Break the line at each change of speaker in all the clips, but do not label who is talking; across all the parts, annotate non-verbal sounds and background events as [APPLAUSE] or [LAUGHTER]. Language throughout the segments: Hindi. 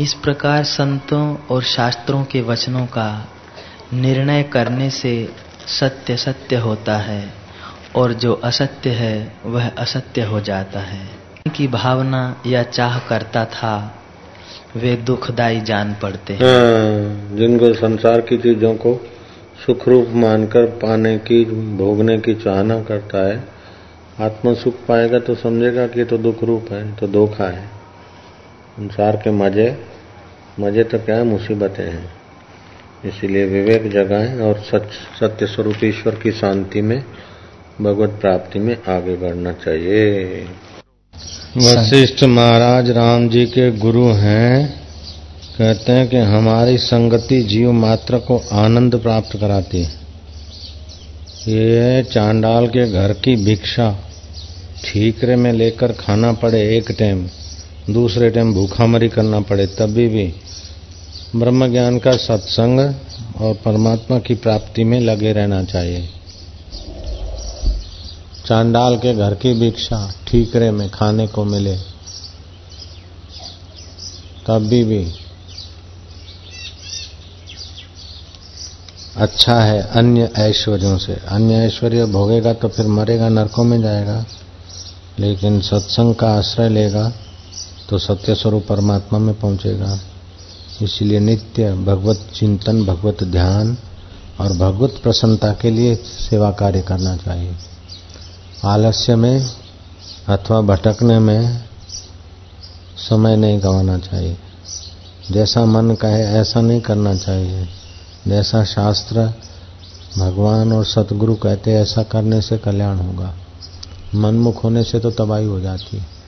इस प्रकार संतों और शास्त्रों के वचनों का निर्णय करने से सत्य सत्य होता है और जो असत्य है वह असत्य हो जाता है। की भावना या चाह करता था वे दुखदाई जान पड़ते हैं।
हाँ, जिनको संसार की चीज़ों को सुख रूप मानकर पाने की भोगने की चाहना करता है आत्मा सुख पाएगा तो समझेगा कि तो दुख रूप है तो धोखा है। संसार के मज़े मज़े तो क्या है, मुसीबतें हैं। इसीलिए विवेक जगाएँ और सच, सत्य स्वरूप ईश्वर की शांति में, भगवत प्राप्ति में आगे बढ़ना चाहिए। वशिष्ठ महाराज राम जी के गुरु हैं, कहते हैं कि हमारी संगति जीव मात्र को आनंद प्राप्त कराती है। ये चांडाल के घर की भिक्षा, ठीकरे में लेकर खाना पड़े एक टाइम दूसरे टाइम भूखामरी करना पड़े, तभी भी ब्रह्म ज्ञान का सत्संग और परमात्मा की प्राप्ति में लगे रहना चाहिए। चांडाल के घर की भिक्षा ठीकरे में खाने को मिले, तभी भी अच्छा है अन्य ऐश्वर्यों से। अन्य ऐश्वर्य भोगेगा तो फिर मरेगा, नरकों में जाएगा, लेकिन सत्संग का आश्रय लेगा। तो सत्य स्वरूप परमात्मा में पहुंचेगा। इसलिए नित्य भगवत चिंतन, भगवत ध्यान और भगवत प्रसन्नता के लिए सेवा कार्य करना चाहिए। आलस्य में अथवा भटकने में समय नहीं गंवाना चाहिए। जैसा मन कहे, ऐसा नहीं करना चाहिए। जैसा शास्त्र भगवान और सतगुरु कहते ऐसा करने से कल्याण होगा। मनमुख होने से तो तबाही हो जाती है।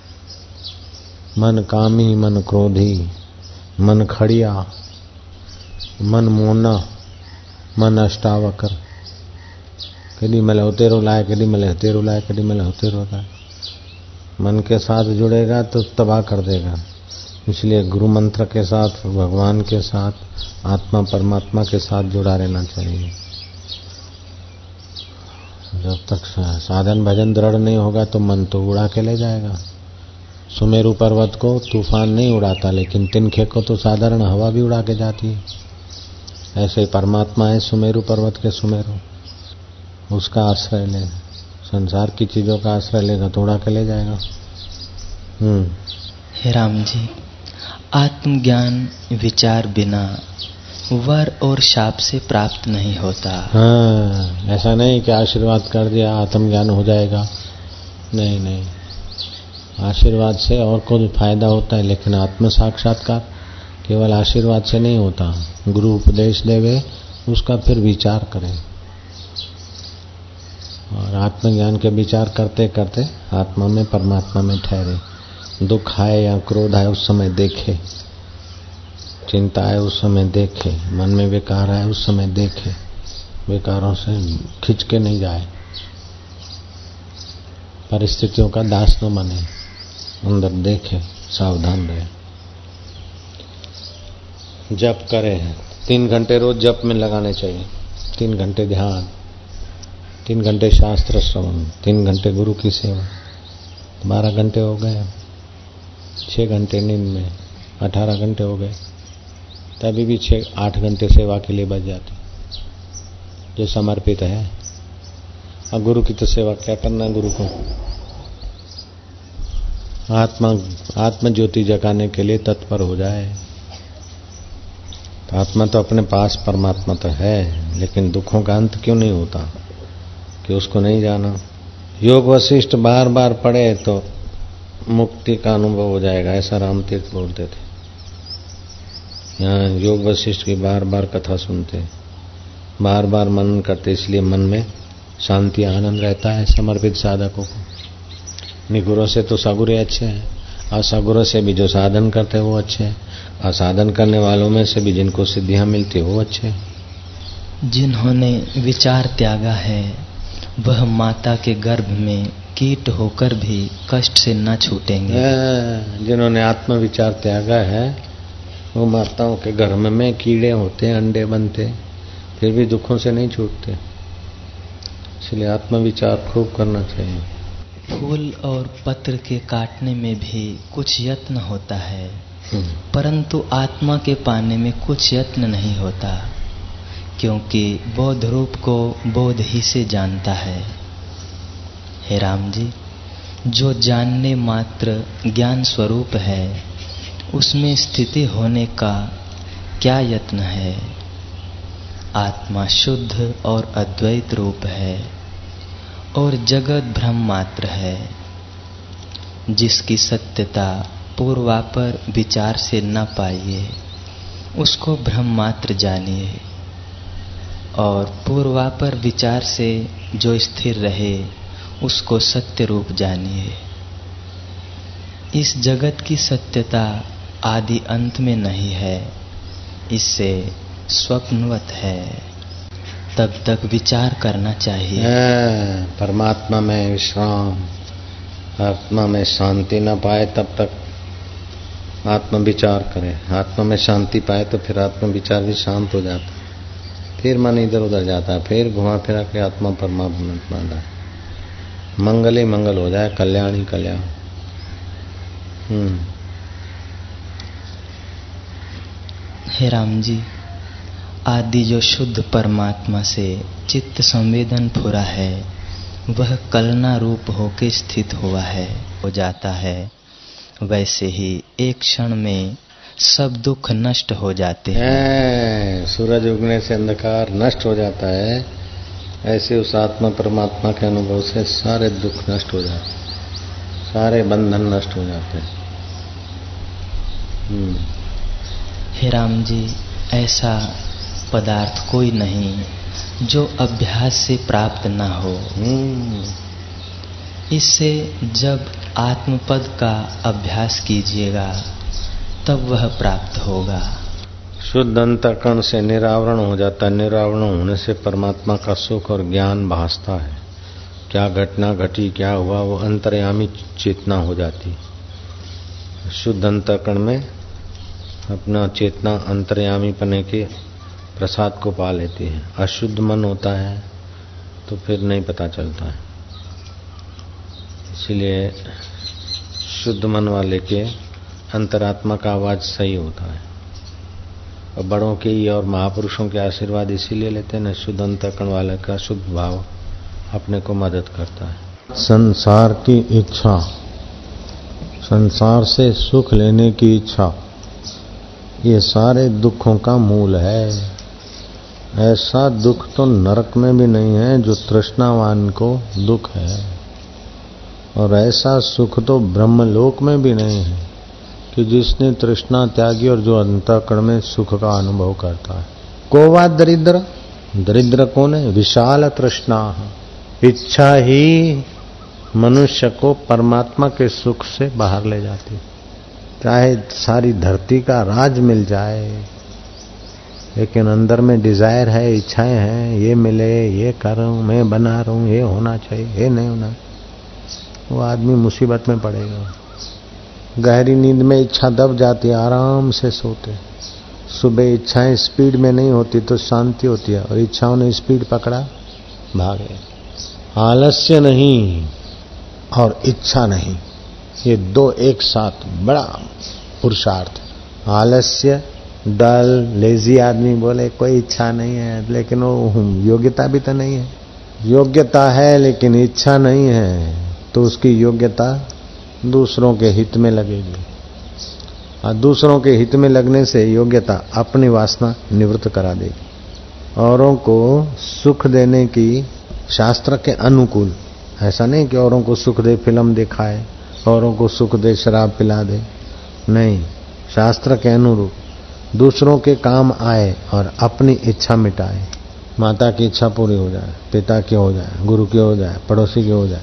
मन कामी, मन क्रोधी, मन खड़िया, मन मोना, मन अष्टावकर। केॾी महिल हुतेरो लाए, केॾी महिल हुतेरो लाए, केॾी महिल हुतेरो लाए। मन के साथ जुड़ेगा तो तबाह कर देगा। इसलिए गुरु मंत्र के साथ, भगवान के साथ, आत्मा परमात्मा के साथ जुड़ा रहना चाहिए। जब तक साधन भजन दृढ़ नहीं होगा तो मन तो उड़ा के ले जाएगा। सुमेरु पर्वत को तूफ़ान नहीं उड़ाता लेकिन तिनखे को तो साधारण हवा भी उड़ा के जाती है। ऐसे ही परमात्मा है सुमेरु पर्वत के सुमेरु। उसका आश्रय ले संसार की चीज़ों का आश्रय लेगा तोड़ा के ले जाएगा।
हम्म। हे राम जी आत्मज्ञान विचार बिना वर और शाप से प्राप्त नहीं होता।
हाँ ऐसा नहीं कि आशीर्वाद कर दिया आत्मज्ञान हो जाएगा। नहीं नहीं। आशीर्वाद से और कोई फ़ायदा होता है, लेकिन आत्म साक्षात्कार केवल आशीर्वाद से नहीं होता। गुरु उपदेश देवे, उसका फिर विचार करें। और आत्मज्ञान के विचार करते करते आत्मा में, परमात्मा में ठहरे। दुख आए या क्रोध आए, उस समय देखे। चिंता आए, उस समय देखे। मन में विकार आए, उस समय देखे। विकारों से खिंच के नहीं जाए। परिस्थितियों का दास न बने। अंदर देखे, सावधान रहे। जप करे तीन घंटे रोज जप में लगाने चाहिए। तीन घंटे ध्यान, तीन घंटे शास्त्र श्रवण, तीन घंटे गुरु की सेवा। बारह घंटे हो गए छः घंटे नींद में, अठारह घंटे हो गए। तभी भी छः आठ घंटे सेवा के लिए बच जाते। जो समर्पित है। और गुरु की तो सेवा क्या करना है गुरु को? आत्मा आत्म ज्योति जगाने के लिए तत्पर हो जाए। तो आत्मा तो अपने पास परमात्मा तो है, लेकिन दुखों का अंत क्यों नहीं होता? कि उसको नहीं जाना? योग वशिष्ठ बार बार पढ़े तो मुक्ति का अनुभव हो जाएगा, ऐसा राम तीर्थ बोलते थे। यहाँ योग वशिष्ठ की बार बार कथा सुनते। बार बार मनन करते, इसलिए मन में शांति, आनंद रहता है समर्पित साधकों को। निगुरों से तो सगुरे अच्छे हैं। और सगुरों से भी जो साधन करते हैं वो अच्छे हैं। और साधन करने वालों में से भी जिनको सिद्धियाँ मिलती वो अच्छे हैं।
जिन्होंने विचार त्यागा है वह माता के गर्भ में कीट होकर भी कष्ट से न छूटेंगे।
जिन्होंने आत्मविचार त्यागा है वो माताओं के गर्भ में कीड़े होते हैं अंडे बनते फिर भी दुखों से नहीं छूटते। इसलिए आत्मविचार खूब करना चाहिए।
फूल और पत्र के काटने में भी कुछ यत्न होता है। परंतु आत्मा के पाने में कुछ यत्न नहीं होता क्योंकि बोध रूप को बोध ही से जानता है। हे राम जी जो जानने मात्र ज्ञान स्वरूप है उसमें स्थिति होने का क्या यत्न है? आत्मा शुद्ध और अद्वैत रूप है। और जगत भ्रम मात्र है, जिसकी सत्यता पूर्वापर विचार से न पाइए, उसको भ्रम मात्र जानिए। और पूर्वापर विचार से जो स्थिर रहे, उसको सत्य रूप जानिए। इस जगत की सत्यता आदि अंत में नहीं है, इससे स्वप्नवत है। तब तक विचार करना चाहिए।
परमात्मा में विश्राम आत्मा में शांति न पाए तब तक आत्म विचार करे। आत्मा में शांति पाए तो फिर आत्म विचार भी शांत हो जाता है। फिर मन इधर उधर जाता है फिर घुमा फिरा के आत्मा परमात्मा है। मंगल ही मंगल हो जाए कल्याण ही कल्याण। हम्म।
हे राम जी आदि जो शुद्ध परमात्मा से चित्त संवेदन फुरा है वह कलना रूप होके स्थित हुआ है हो जाता है। वैसे ही एक क्षण में सब दुख नष्ट हो जाते
हैं सूरज उगने से अंधकार नष्ट हो जाता है। ऐसे उस आत्मा परमात्मा के अनुभव से सारे दुख नष्ट हो जाते हैं। सारे बंधन नष्ट हो जाते हैं।
हम्म। हे राम जी ऐसा पदार्थ कोई नहीं जो अभ्यास से प्राप्त न हो। हम्म। इससे जब आत्मपद का अभ्यास कीजिएगा तब वह प्राप्त होगा।
शुद्ध अंतकरण से निरावरण हो जाता है। निरावरण होने से परमात्मा का सुख और ज्ञान भासता है। क्या घटना घटी क्या हुआ वो अंतर्यामी चेतना हो जाती। शुद्ध अंतकरण में अपना चेतना अंतर्यामी पने के प्रसाद को पा लेती है। अशुद्ध मन होता है तो फिर नहीं पता चलता है। इसलिए शुद्ध मन वाले के अंतरात्मा का आवाज़ सही होता है। और बड़ों के ही और महापुरुषों के आशीर्वाद इसीलिए लेते हैं, न शुद्ध अंतकरण वाले का शुद्ध भाव अपने को मदद करता है। संसार की इच्छा, संसार से सुख लेने की इच्छा, ये सारे दुखों का मूल है। ऐसा दुख तो नरक में भी नहीं है, जो तृष्णावान को दुख है। और ऐसा सुख तो ब्रह्मलोक में भी नहीं है, कि जिसने तृष्णा त्यागी और जो अंतकण में सुख का अनुभव करता है। कोवा दरिद्र? दरिद्र कौन है? विशाल तृष्णा। इच्छा ही मनुष्य को परमात्मा के सुख से बाहर ले जाती चाहे सारी धरती का राज मिल जाए लेकिन अंदर में डिज़ायर है, इच्छाएँ हैं, ये मिले, ये करूँ मैं बना रहा हूँ, ये होना चाहिए, ये नहीं होना। वो आदमी मुसीबत में पड़ेगा। गहरी नींद में इच्छा दब जाती है, आराम से सोते। सुबह इच्छाएँ स्पीड में नहीं होती तो शांति होती है, और इच्छाओं ने स्पीड पकड़ा, भागे। आलस्य नहीं और इच्छा नहीं, ये दो एक साथ बड़ा पुरुषार्थ। आलस्य डल लेजी आदमी बोले, कोई इच्छा नहीं है, लेकिन वो योग्यता भी तो नहीं है। योग्यता है, लेकिन इच्छा नहीं है तो उसकी योग्यता दूसरों के हित में लगेगी। और दूसरों के हित में लगने से योग्यता अपनी वासना निवृत्त करा देगी। औरों को सुख देने की शास्त्र के अनुकूल। ऐसा नहीं कि औरों को सुख दे, फ़िल्म दिखाए, औरों को सुख दे, शराब पिला दे। नहीं, शास्त्र के अनुरूप। दूसरों के काम आए और अपनी इच्छा मिटाए। माता की इच्छा पूरी हो जाए, पिता की हो जाए, गुरु की हो जाए, पड़ोसी की हो जाए,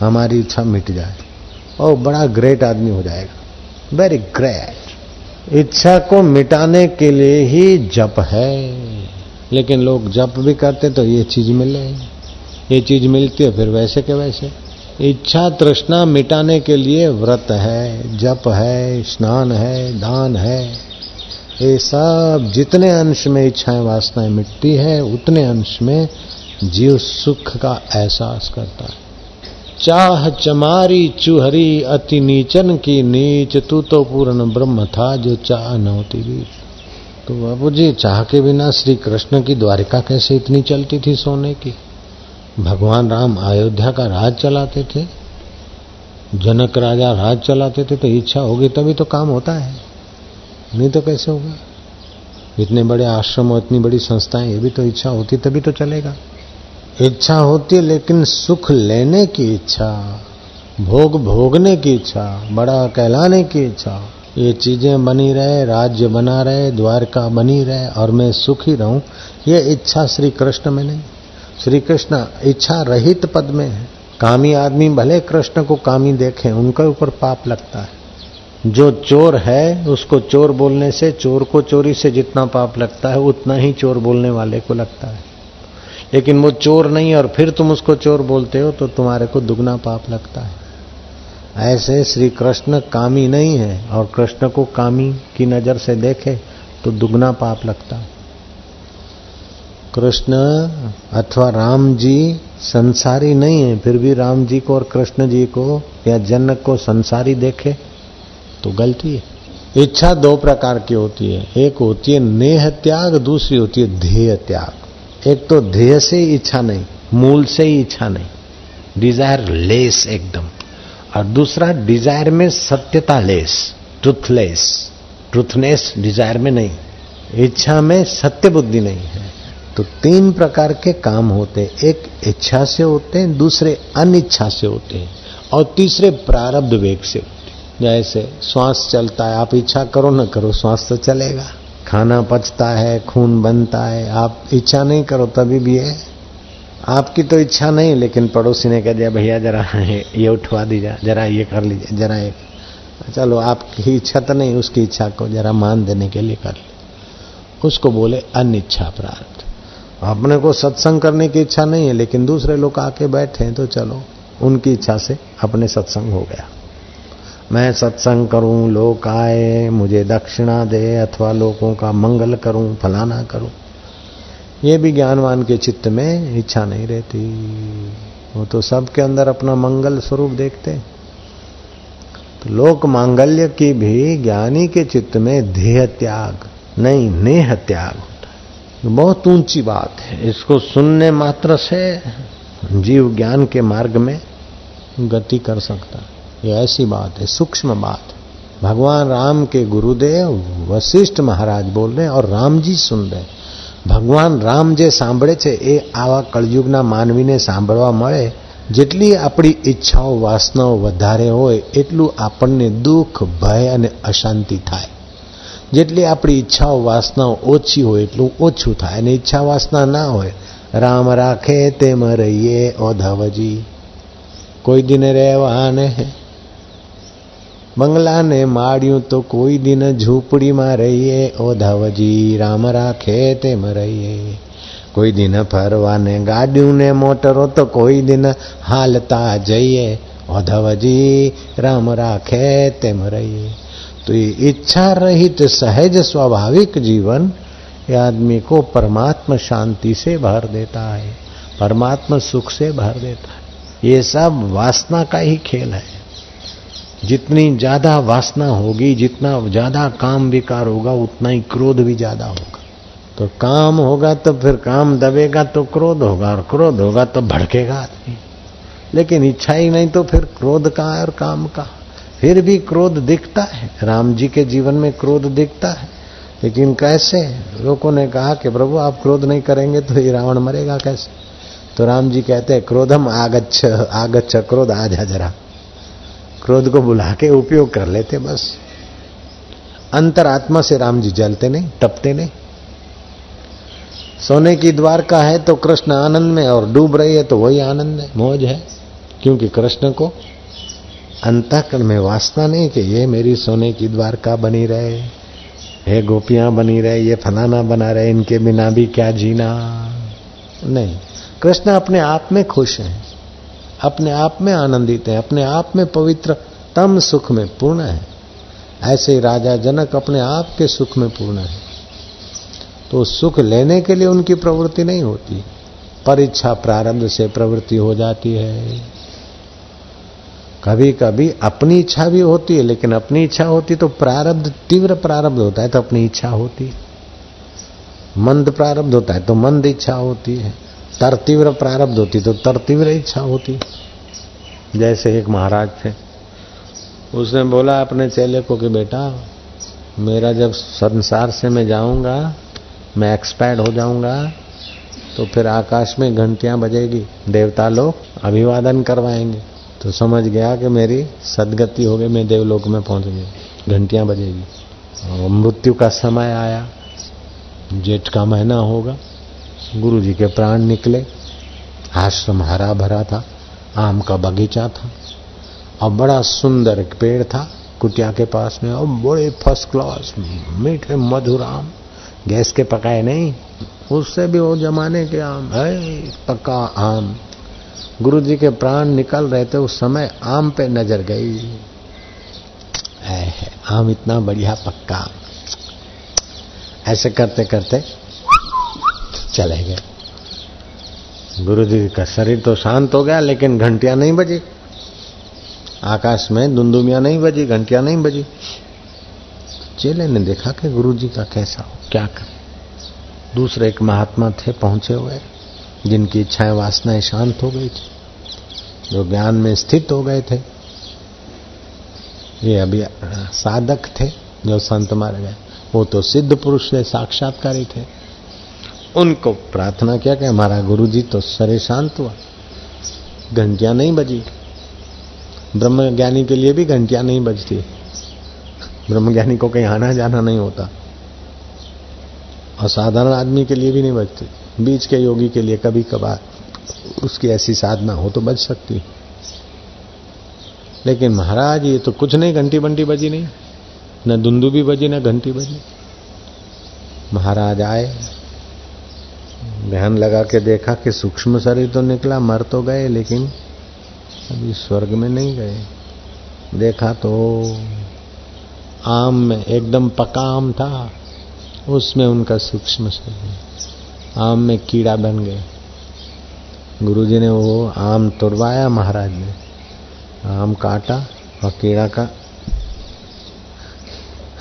हमारी इच्छा मिट जाए, और बड़ा ग्रेट आदमी हो जाएगा। वेरी ग्रेट इच्छा को मिटाने के लिए ही जप है। लेकिन लोग जप भी करते तो ये चीज़ मिले। ये चीज़ मिलती है फिर वैसे के वैसे। इच्छा तृष्णा मिटाने के लिए व्रत है, जप है, स्नान है, दान है। ये सब जितने अंश में इच्छाएँ वासनाएँ मिटती है, उतने अंश में जीव सुख का एहसास करता है। चाह चमारी चुहरी अति नीचन की नीच, तू तो पूर्ण ब्रह्म था जो चाह न होती बीच तो बाबू जी चाह के बिना श्री कृष्ण की द्वारिका कैसे इतनी चलती थी सोने की? भगवान राम अयोध्या का राज चलाते थे, जनक राजा राज चलाते थे तो इच्छा होगी तभी तो काम होता है। नहीं तो कैसे होगा? इतने बड़े आश्रम और इतनी बड़ी संस्थाएँ, ये भी तो इच्छा होती, तभी तो चलेगा। इच्छा होती है, लेकिन सुख लेने की इच्छा, भोग भोगने की इच्छा, बड़ा कहलाने की इच्छा, ये चीज़ें बनी रहे, राज्य बना रहे, द्वारका बनी रहे, और मैं सुखी रहूँ, ये इच्छा श्री कृष्ण में नहीं। श्री कृष्ण इच्छा रहित पद में है। कामी आदमी भले कृष्ण को कामी देखें, उनके ऊपर पाप लगता है। जो चोर है, उसको चोर बोलने से, चोर को चोरी से जितना पाप लगता है, उतना ही चोर बोलने वाले को लगता है। लेकिन वो चोर नहीं, और फिर तुम उसको चोर बोलते हो तो तुम्हारे को दुगना पाप लगता है। ऐसे श्री कृष्ण कामी नहीं है, और कृष्ण को कामी की नज़र से देखे तो दुगना पाप लगता है। कृष्ण अथवा राम जी संसारी नहीं है, फिर भी राम जी को और कृष्ण जी को, या जनक को संसारी देखे तो गलती है। इच्छा दो प्रकार की होती है। एक होती है नेह त्याग, दूसरी होती है ध्येय त्याग। एक तो ध्येय से ही इच्छा नहीं, मूल से ही इच्छा नहीं। डिज़ायर लेस एकदम। और दूसरा डिज़ायर में सत्यता लेस ट्रुथलेस ट्रुथनेस डिज़ायर में नहीं। इच्छा में सत्य बुद्धि नहीं है। तो तीन प्रकार के काम होते हैं। एक इच्छा से होते हैं, दूसरे अनिच्छा से होते हैं। और तीसरे प्रारब्ध वेग से होते जैसे श्वास चलता है, आप इच्छा करो न करो, श्वास तो चलेगा। खाना पचता है, खून बनता है, आप इच्छा नहीं करो तभी भी है। आपकी तो इच्छा नहीं, लेकिन पड़ोसी ने कह दिया, भैया, जरा [LAUGHS] ये उठवा दीजिए, जरा ये कर लीजिए, जरा एक चलो, आपकी इच्छा तो नहीं, उसकी इच्छा को जरा मान देने के लिए कर ले। उसको बोले, अनिच्छा प्रार्थ अपने को सत्संग करने की इच्छा नहीं है, लेकिन दूसरे लोग आके बैठे हैं तो चलो, उनकी इच्छा से अपने सत्संग हो गया। मैं सत्संग करूँ लोग आए, मुझे दक्षिणा दे, अथवा लोगों का मंगल करूँ, फलाना करूँ। ये भी ज्ञानवान के चित्त में इच्छा नहीं रहती। वो तो सबके अंदर अपना मंगल स्वरूप देखते तो लोक मांगल्य की भी ज्ञानी के चित्त में ध्येय त्याग, नहीं, नेह त्याग होता है। बहुत ऊँची बात है। इसको सुनने मात्र से जीव ज्ञान के मार्ग में गति कर सकता है। ये ऐसी बात है सूक्ष्म बात है भगवान राम के गुरुदेव वशिष्ठ महाराज बोल रहे हैं और राम जी सुन रहे हैं ભગવાન રામ જે સાંભળે છે એ આવા કળયુગના માનવીને સાંભળવા મળે જેટલી આપણી ઈચ્છાઓ વાસનાઓ વધારે હોય એટલું આપણને દુઃખ ભય અને અશાંતિ થાય જેટલી આપણી ઈચ્છાઓ વાસનાઓ ઓછી હોય એટલું ઓછું થાય અને ઈચ્છા વાસના ના હોય રામ રાખે તેમ રહીએ ઓધવજી કોઈ દિને રહેવા ને બંગલાને માળ્યું તો કોઈ દિન ઝૂંપડીમાં રહીએ ઓધાવજી રામ રાખે તેમ રહીએ કોઈ દિન ફરવાને ગાડીયું ને મોટરો તો કોઈ દિન હાલતા જઈએ ઓધવજી રામ રાખે તેમ रहिए तो ये इच्छा रहित सहज स्वाभाविक जीवन ये आदमी को परमात्मा शांति से भर देता है परमात्मा सुख से भर देता है ये सब वासना का ही खेल है जितनी ज़्यादा वासना होगी, जितना ज़्यादा काम विकार होगा, उतना ही क्रोध भी ज़्यादा होगा। तो काम होगा तो फिर काम दबेगा तो क्रोध होगा, और क्रोध होगा तो भड़केगा आदमी। लेकिन इच्छा ही नहीं तो फिर क्रोध का और काम का फिर भी क्रोध दिखता है। राम जी के जीवन में क्रोध दिखता है। लेकिन कैसे? लोगों ने कहा कि प्रभु, आप क्रोध नहीं करेंगे तो ये रावण मरेगा कैसे? तो राम जी कहते हैं, क्रोधम आगच्छ आगच्छ क्रोध आ जा जरा क्रोध को बुला के उपयोग कर लेते, बस। अंतरात्मा से राम जी जलते नहीं, टपते नहीं। सोने की द्वारका है तो कृष्ण आनंद में, और डूब रही है तो वही आनंद है मौज है। क्योंकि कृष्ण को अंतकरण में वासना नहीं कि ये मेरी सोने की द्वारका बनी रहे, हे गोपियाँ बनी रहे, ये फलाना बना रहे, इनके बिना भी क्या जीना। नहीं, कृष्ण अपने आप में खुश हैं। अपने आप में आनंदित है, अपने आप में पवित्र, तम सुख में पूर्ण है। ऐसे राजा जनक अपने आप के सुख में पूर्ण है। तो सुख लेने के लिए उनकी प्रवृत्ति नहीं होती। परीक्षा प्रारंभ से प्रवृत्ति हो जाती है। कभी कभी अपनी इच्छा भी होती है, लेकिन अपनी इच्छा होती तो प्रारब्ध, तीव्र प्रारब्ध होता है तो अपनी इच्छा होती। है मंद प्रारब्ध होता है तो मंद इच्छा होती है। तर तीव्र प्रारब्ध होती तो तर तीव्र इच्छा होती। जैसे एक महाराज थे। उसने बोला, अपने चेले को कि बेटा, मेरा जब संसार से मैं जाऊँगा, मैं एक्सपायर्ड हो जाऊँगा तो फिर आकाश में घंटियाँ बजेगी, देवता लोग अभिवादन करवाएँगे। तो समझ गया कि मेरी सदगति हो गई, मैं देवलोक में पहुँच गई घंटियाँ बजेगी। और मृत्यु का समय आया, जेठ का महीना होगा। गुरु जी के प्राण निकले। आश्रम हरा भरा था, आम का बगीचा था। और बड़ा सुंदर एक पेड़ था कुटिया के पास में। और बड़े फ़र्स्ट क्लास मीठे, मधुर आम। गैस के पकाए नहीं, उससे भी वो जमाने के आम। है पक्का आम। गुरु जी के प्राण निकल रहे थे, उस समय आम पे नज़र गई। आम इतना बढ़िया पक्का। ऐसे करते करते चले गए। गुरु जी का शरीर तो शांत हो गया, लेकिन घंटियाँ नहीं बजी। आकाश में दुंदुमिया नहीं बजी, घंटियाँ नहीं बजी। चेले ने देखा कि गुरु जी का कैसा हो, क्या कर। दूसरे एक महात्मा थे, पहुँचे हुए, जिनकी इच्छाएँ वासनाएँ शांत हो गई थी, जो ज्ञान में स्थित हो गए थे। ये अभी साधक थे, जो संत मारे गए। वो तो सिद्ध पुरुष थे साक्षात्कारी थे। उनको प्रार्थना किया कि हमारा गुरु जी तो सरे शांत हुआ। घंटियाँ नहीं बजी। ब्रह्म ज्ञानी के लिए भी घंटियाँ नहीं बजती। ब्रह्म ज्ञानी को कहीं आना जाना नहीं होता। और साधारण आदमी के लिए भी नहीं बजती। बीच के योगी के लिए कभी कभार उसकी ऐसी साधना हो तो बज सकती। लेकिन महाराज, ये तो कुछ नहीं, घंटी बंटी बजी नहीं। न दुंदू भी बजी, न घंटी बजी। महाराज आए। ध्यान लगा के देखा कि सूक्ष्म शरीर तो निकला, मर तो गए, लेकिन अभी स्वर्ग में नहीं गए। देखा तो आम में एकदम पका आम था, उसमें उनका सूक्ष्म शरीर। आम में कीड़ा बन गए। गुरुजी ने वो आम तुड़वाया महाराज ने। आम काटा और कीड़ा का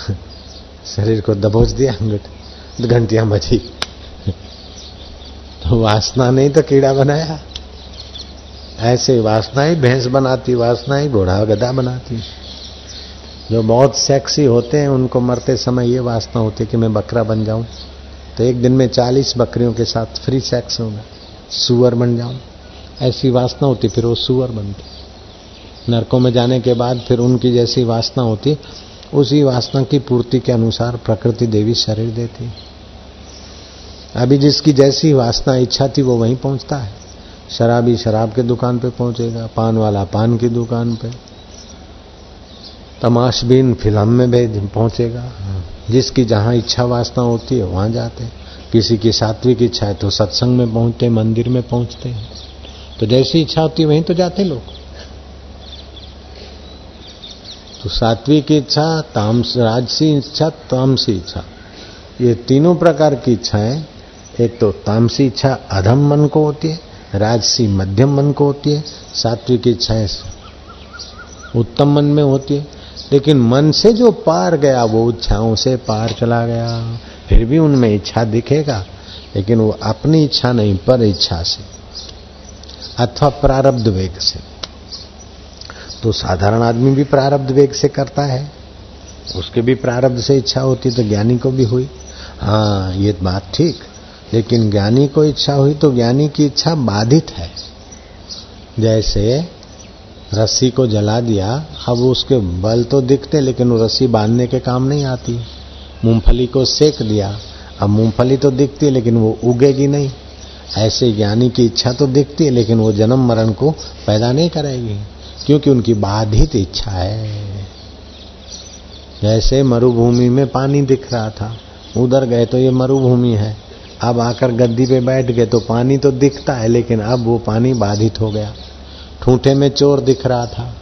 [LAUGHS] शरीर को दबोच दिया घंटियाँ बची वासना नहीं तो कीड़ा बनाया। ऐसे वासना ही, भैंस बनाती, वासना ही, घोड़ा गधा बनाती। जो बहुत सेक्सी होते हैं, उनको मरते समय ये वासना होती है कि मैं बकरा बन जाऊँ। तो एक दिन में चालीस बकरियों के साथ फ्री सेक्स होगा, सुअर बन जाऊँ। ऐसी वासना होती, फिर वो सुअर बनती। नरकों में जाने के बाद फिर उनकी जैसी वासना होती, उसी वासना की पूर्ति के अनुसार प्रकृति देवी शरीर देती। अभी जिसकी जैसी वासना, इच्छा थी, वो वहीं पहुँचता है। शराबी शराब के दुकान पे पहुंचेगा, पान वाला पान की दुकान पे। तमाशबीन फ़िल्म में भेज, पहुंचेगा। जिसकी जहाँ इच्छा वासना होती है, वहाँ जाते हैं। किसी की सात्विक इच्छा है तो सत्संग में पहुँचते मंदिर में पहुँचते हैं। तो जैसी इच्छा होती है, वहीं तो जाते लोग। तो सात्विक इच्छा, तामस, राजसी इच्छा, तामसी इच्छा। ये तीनों प्रकार की इच्छाएँ एक तो तामसी इच्छा अधम मन को होती है, राजसी मध्यम मन को होती है, सात्विक इच्छाएँ उत्तम मन में होती है। लेकिन मन से जो पार गया, वो इच्छाओं से पार चला गया। फिर भी उनमें इच्छा दिखेगा, लेकिन वो अपनी इच्छा नहीं, पर इच्छा से। अथवा प्रारब्ध वेग से। तो साधारण आदमी भी प्रारब्ध वेग से करता है। उसके भी प्रारब्ध से इच्छा होती तो ज्ञानी को भी हुई। हाँ ये बात ठीक। लेकिन ज्ञानी को इच्छा हुई तो ज्ञानी की इच्छा बाधित है। जैसे रस्सी को जला दिया, अब उसके बल तो दिखते, लेकिन वो रस्सी बांधने के काम नहीं आती। मूंगफली को सेक दिया, अब मूंगफली तो दिखती है, लेकिन वो उगेगी नहीं। ऐसे ज्ञानी की इच्छा तो दिखती है, लेकिन वो जन्म मरण को पैदा नहीं करेगी, क्योंकि उनकी बाधित इच्छा है। जैसे मरुभूमि में पानी दिख रहा था, उधर गए तो ये मरुभूमि है। अब आकर गद्दी पे बैठ गए तो पानी तो दिखता है, लेकिन अब वो पानी बाधित हो गया। ठूठे में चोर दिख रहा था।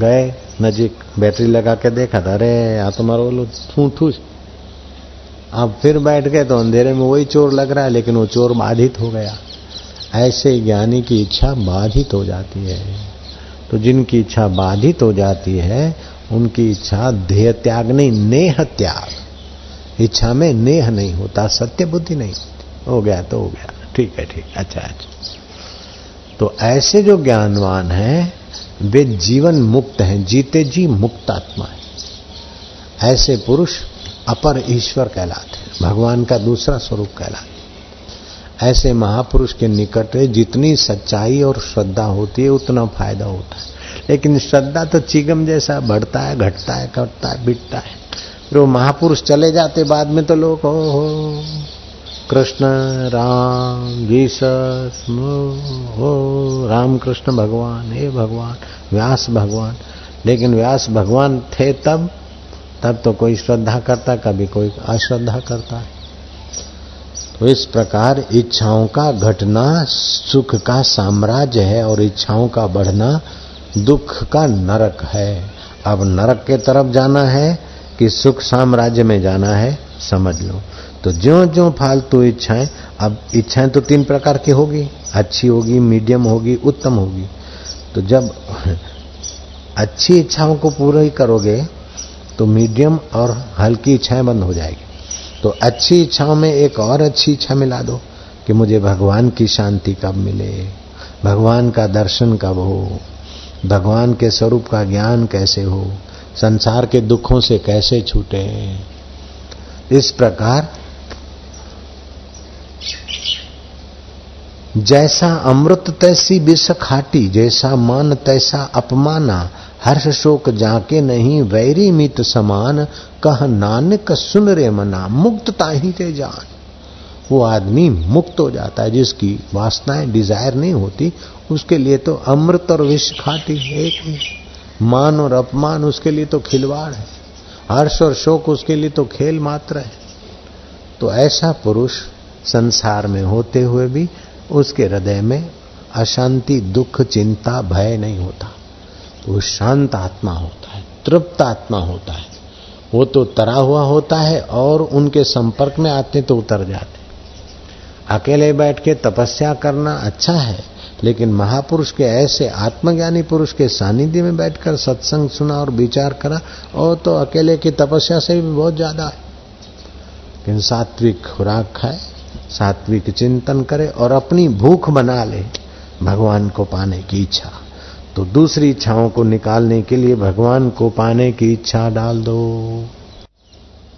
गए, नजीक, बैटरी लगा के देखा था, अरे, यहाँ तो मारो लो ठूठू अब फिर बैठ गए तो अंधेरे में वही चोर लग रहा है, लेकिन वो चोर बाधित हो गया। ऐसे ज्ञानी की इच्छा बाधित हो जाती है। तो जिनकी इच्छा बाधित हो जाती है, उनकी इच्छा ध्येय त्याग नहीं, नेह त्याग। इच्छा में नेह नहीं होता, सत्य बुद्धि नहीं होती। हो गया तो हो गया। ठीक है, ठीक अच्छा अच्छा। तो ऐसे जो ज्ञानवान हैं, वे जीवन मुक्त हैं, जीते जी मुक्त आत्मा है। ऐसे पुरुष अपर ईश्वर कहलाते हैं, भगवान का दूसरा स्वरूप कहलाते ऐसे महापुरुष के निकट जितनी सच्चाई और श्रद्धा होती है, उतना फ़ायदा होता है। लेकिन श्रद्धा तो चिगम जैसा बढ़ता है, घटता है घटता है, बिटता है। वो महापुरुष चले जाते बाद में तो लोग हो हो, कृष्ण, राम, जीसस हो राम कृष्ण भगवान, हे भगवान, व्यास भगवान। लेकिन व्यास भगवान थे तब तब तो कोई श्रद्धा करता, कभी कोई अश्रद्धा करता है। तो इस प्रकार इच्छाओं का घटना, सुख का साम्राज्य है और इच्छाओं का बढ़ना दुख का नरक है। अब नरक के तरफ़ जाना है कि सुख साम्राज्य में जाना है, समझ लो। तो ज्यो ज्यो फालतू इच्छाएँ, अब इच्छाएँ तो तीन प्रकार की होगी। अच्छी होगी, मीडियम होगी, उत्तम होगी। तो जब [LAUGHS] अच्छी इच्छाओं को पूरा ही करोगे तो मीडियम और हल्की इच्छाएँ बंद हो जाएगी। तो अच्छी इच्छाओं में एक और अच्छी इच्छा मिला दो, कि मुझे भगवान की शांति कब मिले, भगवान का दर्शन कब हो, भगवान के स्वरूप का ज्ञान कैसे हो। संसार के दुखों से कैसे छूटे। इस प्रकार जैसा अमृत तैसी विष खाटी, जैसा मान तैसा अपमाना, हर्ष शोक जाके नहीं, वैरी मित समान, कह नानक सुन रे मना मुक्तता ही ते जान। वो आदमी मुक्त हो जाता है, जिसकी वासनाएँ डिज़ायर नहीं होती, उसके लिए तो अमृत और विष खाती एक ही। मान और अपमान उसके लिए तो खिलवाड़ है। हर्ष और शोक उसके लिए तो खेल मात्र है। तो ऐसा पुरुष संसार में होते हुए भी उसके हृदय में अशांति, दुख, चिंता, भय नहीं होता। वो शांत आत्मा होता है, तृप्त आत्मा होता है। वो तो तरा हुआ होता है और उनके संपर्क में आते तो उतर जाते। अकेले बैठ के तपस्या करना अच्छा है लेकिन महापुरुष के ऐसे आत्मज्ञानी पुरुष के सानिध्य में बैठकर सत्संग सुना और विचार करा, और तो अकेले की तपस्या से भी बहुत ज़्यादा है। लेकिन सात्विक खुराक खाए, सात्विक चिंतन करे और अपनी भूख बना ले, भगवान को पाने की इच्छा। तो दूसरी इच्छाओं को निकालने के लिए भगवान को पाने की इच्छा डाल दो।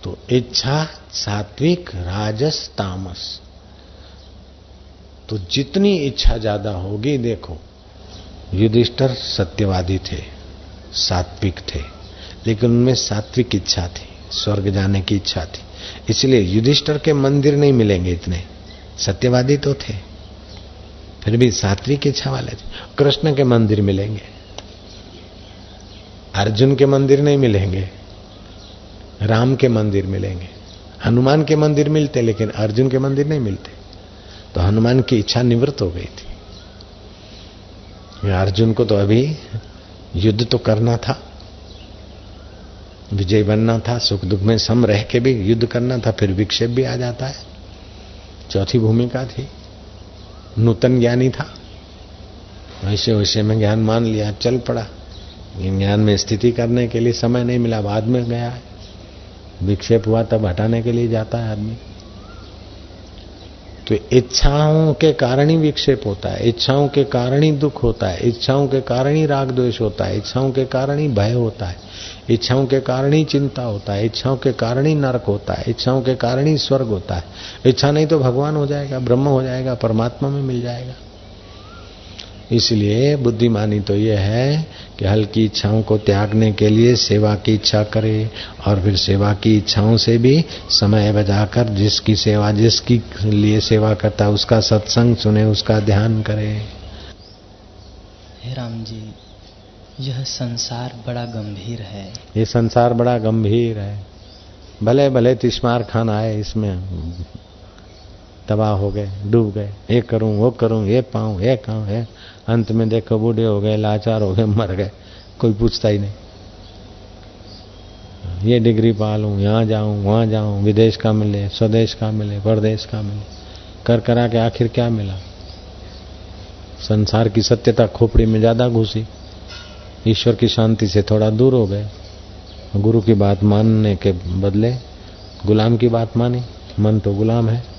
तो इच्छा सात्विक राजस तामस। तो जितनी इच्छा ज़्यादा होगी, देखो, युधिष्ठर सत्यवादी थे, सात्विक थे, लेकिन उनमें सात्विक इच्छा थी, स्वर्ग जाने की इच्छा थी। इसलिए युधिष्ठर के मंदिर नहीं मिलेंगे इतने। सत्यवादी तो थे, फिर भी सात्विक इच्छा वाले थे। कृष्ण के मंदिर मिलेंगे, अर्जुन के मंदिर नहीं मिलेंगे, राम के मंदिर मिलेंगे, हनुमान के मंदिर मिलते, लेकिन अर्जुन के मंदिर नहीं मिलते। तो हनुमान की इच्छा निवृत्त हो गई थी। अर्जुन को तो अभी युद्ध तो करना था, विजय बनना था, सुख दुख में सम रह के भी युद्ध करना था, फिर विक्षेप भी आ जाता है। चौथी भूमिका थी, नूतन ज्ञानी था। वैसे वैसे में ज्ञान मान लिया, चल पड़ा। ज्ञान में स्थिति करने के लिए समय नहीं मिला, बाद में गया है। विक्षेप हुआ, तब हटाने के लिए जाता है आदमी। तो इच्छाओं के कारण ही विक्षेप होता है, इच्छाओं के कारण ही दुख होता है, इच्छाओं के कारण ही राग द्वेष होता है, इच्छाओं के कारण ही भय होता है, इच्छाओं के कारण ही चिंता होता है, इच्छाओं के कारण ही नरक होता है, इच्छाओं के कारण ही स्वर्ग होता है। इच्छा नहीं तो भगवान हो जाएगा, ब्रह्म हो जाएगा, परमात्मा में मिल जाएगा। इसलिए बुद्धिमानी तो यह है कि हल्की इच्छाओं को त्यागने के लिए सेवा की इच्छा करे और फिर सेवा की इच्छाओं से भी समय बजाकर जिसकी सेवा जिसकी लिए सेवा करता है उसका सत्संग सुने उसका ध्यान करे।
हे राम जी यह संसार बड़ा गंभीर है।
ये संसार बड़ा गंभीर है। भले भले तिस्मार खान आए इसमें तबाह हो गए डूब गए ये करूँ वो करूँ ये पाऊँ ये खाऊं ये अंत में देखो बूढ़े हो गए, लाचार हो गए, मर गए। कोई पूछता ही नहीं। ये डिग्री पा लूँ यहाँ जाऊँ, वहाँ जाऊँ, विदेश का मिले, स्वदेश का मिले, परदेश का मिले। कर करा के आखिर क्या मिला? संसार की सत्यता खोपड़ी में ज़्यादा घुसी। ईश्वर की शांति से थोड़ा दूर हो गए। गुरु की बात मानने के बदले गुलाम की बात मानी। मन तो गुलाम है।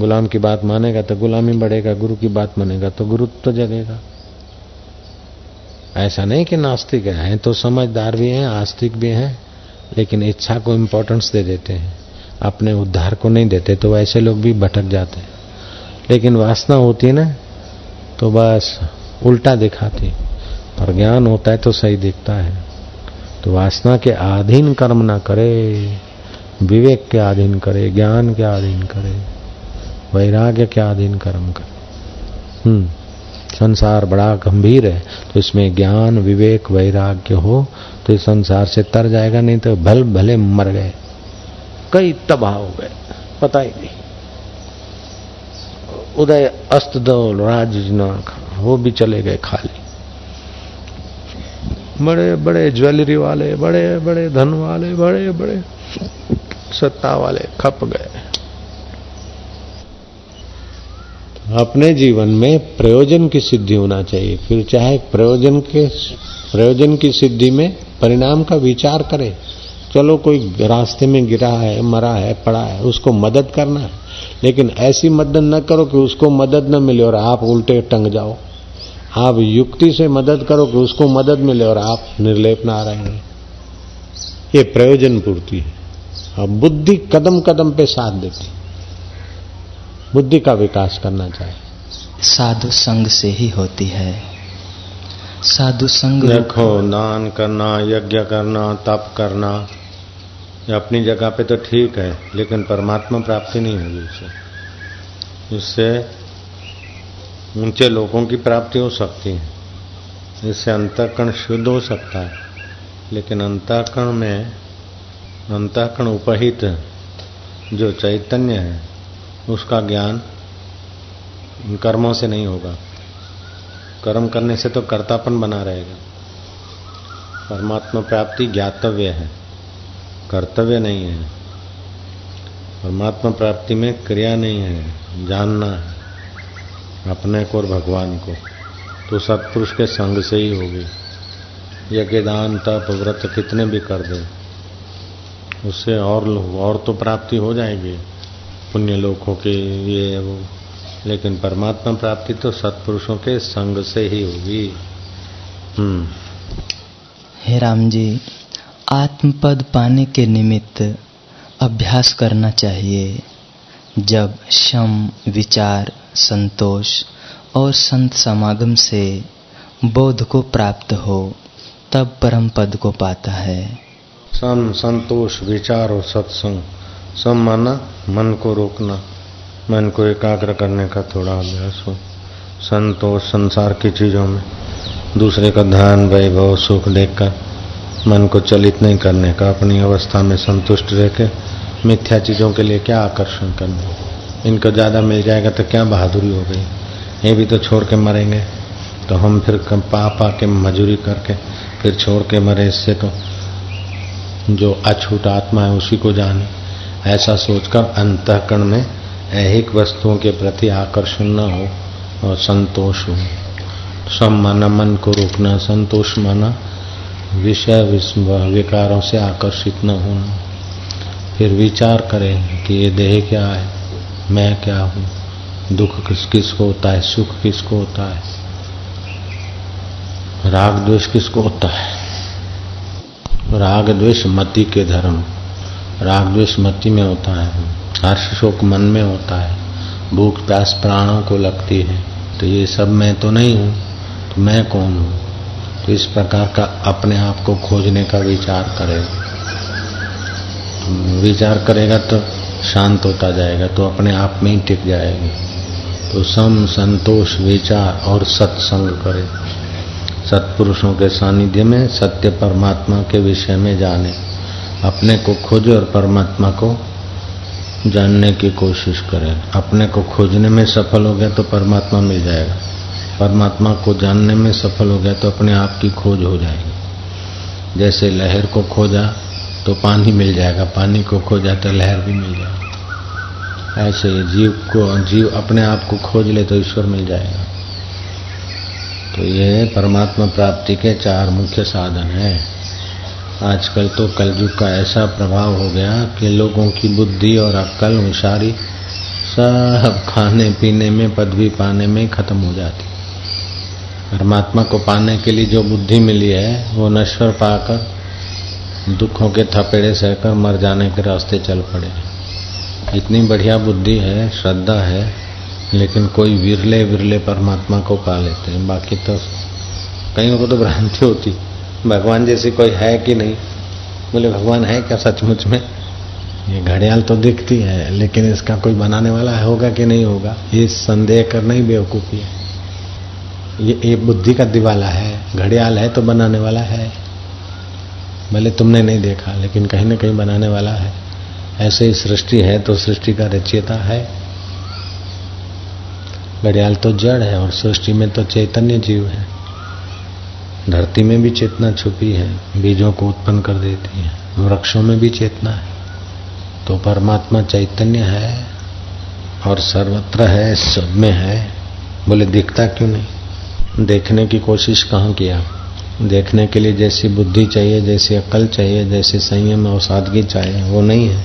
गुलाम की बात मानेगा तो गुलामी बढ़ेगा, गुरु की बात मानेगा तो गुरुत्व तो जगेगा। ऐसा नहीं कि नास्तिक है तो समझदार भी हैं, आस्तिक भी हैं, लेकिन इच्छा को इम्पोर्टेंस दे देते हैं। अपने उद्धार को नहीं देते तो वैसे लोग भी भटक जाते हैं। लेकिन वासना होती ना तो बस उल्टा दिखाती। और ज्ञान होता है तो सही दिखता है। तो वासना के अधीन कर्म ना करे, विवेक के अधीन करे, ज्ञान के अधीन करे। वैराग्य के अधीन कर्म करे। हम्म संसार बड़ा गंभीर है तो इसमें ज्ञान, विवेक, वैराग्य हो तो इस संसार से तर जाएगा, नहीं तो भल भले मर गए। कई तबाह हो गए, पता ही नहीं। उदय अस्त दौल राज वो भी चले गए खाली। बड़े बड़े ज्वेलरी वाले, बड़े बड़े धन वाले, बड़े बड़े सत्ता वाले खप गए। अपने जीवन में प्रयोजन की सिद्धि होना चाहिए। फिर चाहे प्रयोजन के, प्रयोजन की सिद्धि में परिणाम का विचार करें। चलो कोई रास्ते में गिरा है, मरा है, पड़ा है, उसको मदद करना है। लेकिन ऐसी मदद न करो कि उसको मदद न मिले और आप उल्टे टंग जाओ। आप युक्ति से मदद करो कि उसको मदद मिले और आप निर्लेप ना रहेंगे ये प्रयोजन पूर्ति है। अब बुद्धि कदम कदम पे साथ देती बुद्धि का विकास करना चाहिए।
साधु संग से ही होती है। साधु संग
देखो दान करना यज्ञ करना तप करना ये अपनी जगह पे तो ठीक है लेकिन परमात्मा प्राप्ति नहीं होगी इससे इससे ऊँचे लोगों की प्राप्ति हो सकती है। इससे अंतकरण शुद्ध हो सकता है। लेकिन अंतकरण में अंतकरण उपहित जो चैतन्य है उसका ज्ञान कर्मों से नहीं होगा। कर्म करने से तो कर्तापन बना रहेगा। परमात्मा प्राप्ति ज्ञातव्य है, कर्तव्य नहीं है। परमात्मा प्राप्ति में क्रिया नहीं है, जानना है, अपने को और भगवान को। तो सत्पुरुष के संग से ही होगी। यज्ञ दान तप, व्रत कितने भी कर दे, उससे और और तो प्राप्ति हो जाएगी। पुण्य लोगों के ये वो। लेकिन परमात्मा प्राप्ति तो सत्पुरुषों के संग से ही होगी। हम्म।
हे राम जी आत्मपद पाने के निमित्त अभ्यास करना चाहिए। जब शम विचार संतोष और संत समागम से बोध को प्राप्त हो तब परम पद को पाता है।
सम संतोष विचार और सत्संग। सम माना, मन को रोकना, मन को एकाग्र करने का थोड़ा अभ्यास हो। संतोष संसार की चीज़ों में दूसरे का ध्यान, वैभव, सुख देखकर मन को चलित नहीं करने का, अपनी अवस्था में संतुष्ट रह के मिथ्या चीज़ों के लिए क्या आकर्षण करना इनको ज़्यादा मिल जाएगा तो क्या बहादुरी हो गई? ये भी तो छोड़ के मरेंगे। तो हम फिर पा पा के मजूरी करके फिर छोड़ के मरे, इससे तो जो अछूट आत्मा है उसी को जाने। ऐसा सोचकर अंतकरण में ऐहिक वस्तुओं के प्रति आकर्षण न हो और संतोष हो। सम माना मन को रोकना, संतोष माना विषय विकारों से आकर्षित न होना। फिर विचार करें कि ये देह क्या है, मैं क्या हूँ, दुख किस किसको होता है, सुख किसको होता है, राग द्वेष किसको होता है। राग द्वेष मति के धर्म। राग द्वेष मति में होता है। हर्ष शोक मन में होता है। भूख, प्यास, प्राणों को लगती है। तो ये सब मैं तो नहीं हूँ तो मैं कौन हूँ? तो इस प्रकार का अपने आप को खोजने का विचार करेगा। विचार करेगा तो शांत होता जाएगा तो अपने आप में ही टिक जाएगी। तो सम संतोष, विचार और सत्संग करे। सत्पुरुषों के सानिध्य में सत्य परमात्मा के विषय में जाने। अपने को खोजे और परमात्मा को जानने की कोशिश करें। अपने को खोजने में सफल हो गया तो परमात्मा मिल जाएगा। परमात्मा को जानने में सफल हो गया तो अपने आप की खोज हो जाएगी। जैसे लहर को खोजा तो पानी मिल जाएगा। पानी को खोजा तो लहर भी मिल जाएगी। ऐसे जीव को, जीव अपने आप को खोज ले तो ईश्वर मिल जाएगा। तो ये परमात्मा प्राप्ति के चार मुख्य साधन हैं। आजकल तो कलयुग का ऐसा प्रभाव हो गया कि लोगों की बुद्धि और अक्ल होशारी सब खाने पीने में, पदवी पाने में खत्म हो जाती। परमात्मा को पाने के लिए जो बुद्धि मिली है, वो नश्वर पाकर, दुखों के थपेड़े सहकर मर जाने के रास्ते चल पड़े। इतनी बढ़िया बुद्धि है, श्रद्धा है, लेकिन कोई विरले विरले परमात्मा को पा लेते हैं। बाकी तो कईयों को तो भ्रांति होती। भगवान जैसी कोई है कि नहीं? बोले भगवान है क्या सचमुच में? ये घड़ियाल तो दिखती है लेकिन इसका कोई बनाने वाला होगा कि नहीं होगा? ये संदेह करना ही बेवकूफ़ी है। ये, ये बुद्धि का दिवाला है। घड़ियाल है तो बनाने वाला है। भले तुमने नहीं देखा लेकिन कहीं ना कहीं बनाने वाला है। ऐसे ही सृष्टि है तो सृष्टि का रचयिता है। घड़ियाल तो जड़ है और सृष्टि में तो चैतन्य जीव है। धरती में भी चेतना छुपी है, बीजों को उत्पन्न कर देती है, वृक्षों में भी चेतना है। तो परमात्मा चैतन्य है और सर्वत्र है, सब में है। बोले, दिखता क्यों नहीं? देखने की कोशिश कहाँ किया? देखने के लिए जैसी बुद्धि चाहिए, जैसी अकल चाहिए, जैसे संयम और सादगी चाहिए, वो नहीं है।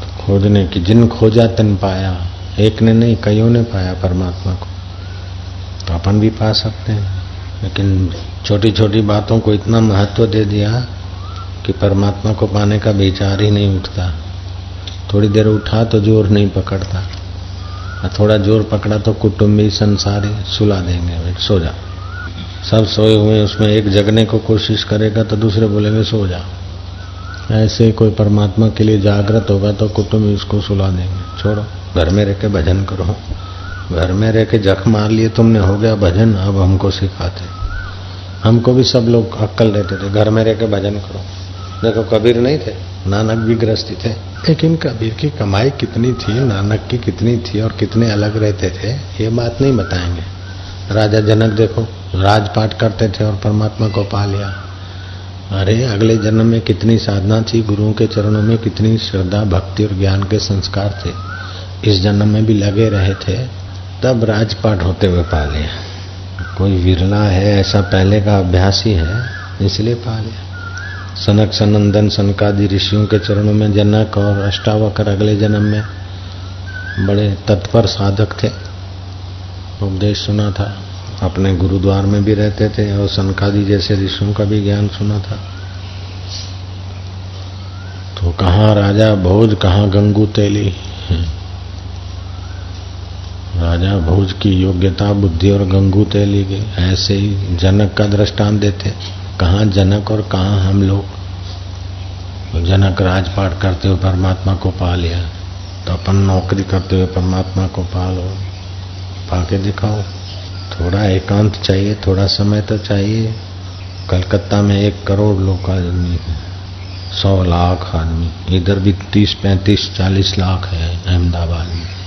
तो खोजने की, जिन खोजा तन पाया, एक ने नहीं, कईयों ने पाया परमात्मा को। तो अपन भी पा सकते हैं। लेकिन छोटी छोटी बातों को इतना महत्व दे दिया कि परमात्मा को पाने का विचार ही नहीं उठता। थोड़ी देर उठा तो ज़ोर नहीं पकड़ता। और थोड़ा ज़ोर पकड़ा तो कुटुंबी संसारी सुला देंगे सो जा। सब सोए हुए उसमें एक जगने को कोशिश करेगा तो दूसरे बोलेंगे, सो जा। ऐसे कोई परमात्मा के लिए जागृत होगा तो कुटुंब उसको सुला देंगे। छोड़ो, घर में रह के भजन करो। घर में रह के जख मार लिए, तुमने हो गया भजन, अब हमको सिखाते। हमको भी सब लोग अक्कल देते थे, घर में रह के भजन करो। देखो, कबीर नहीं थे, नानक भी ग्रस्ती थे। लेकिन कबीर की कमाई कितनी थी, नानक की कितनी थी और कितने अलग रहते थे, ये बात नहीं बताएँगे। राजा जनक देखो, राजपाट करते थे और परमात्मा को पा लिया। अरे, अगले जन्म में कितनी साधना थी, गुरुओं के चरणों में कितनी श्रद्धा, भक्ति और ज्ञान के संस्कार थे। इस जन्म में भी लगे रहे थे तब राजपाट होते हुए पा लिया कोई विरला है, ऐसा पहले का अभ्यास ही है इसलिए पा लिया सनक सनंदन सनकादि ऋषियों के चरणों में जनक और अष्टावकर अगले जन्म में बड़े तत्पर साधक थे। उपदेश सुना था। अपने गुरुद्वार में भी रहते थे और सनकादि जैसे ऋषियों का भी ज्ञान सुना था। तो कहाँ राजा, भोज, कहाँ गंगू तेली? राजा भोज की योग्यता, बुद्धि और गंगू तेली गई ऐसे ही जनक का दृष्टांत देते। कहाँ जनक और कहाँ हम लोग? तो जनक राजपाट करते हुए परमात्मा को पा लिया तो अपन नौकरी करते हुए परमात्मा को पा लो। पाके दिखाओ, थोड़ा एकांत चाहिए, थोड़ा समय तो चाहिए। कलकत्ता में एक करोड़ लोग आदमी सौ लाख आदमी। इधर भी तीस, पैंतीस, चालीस लाख है अहमदाबाद में।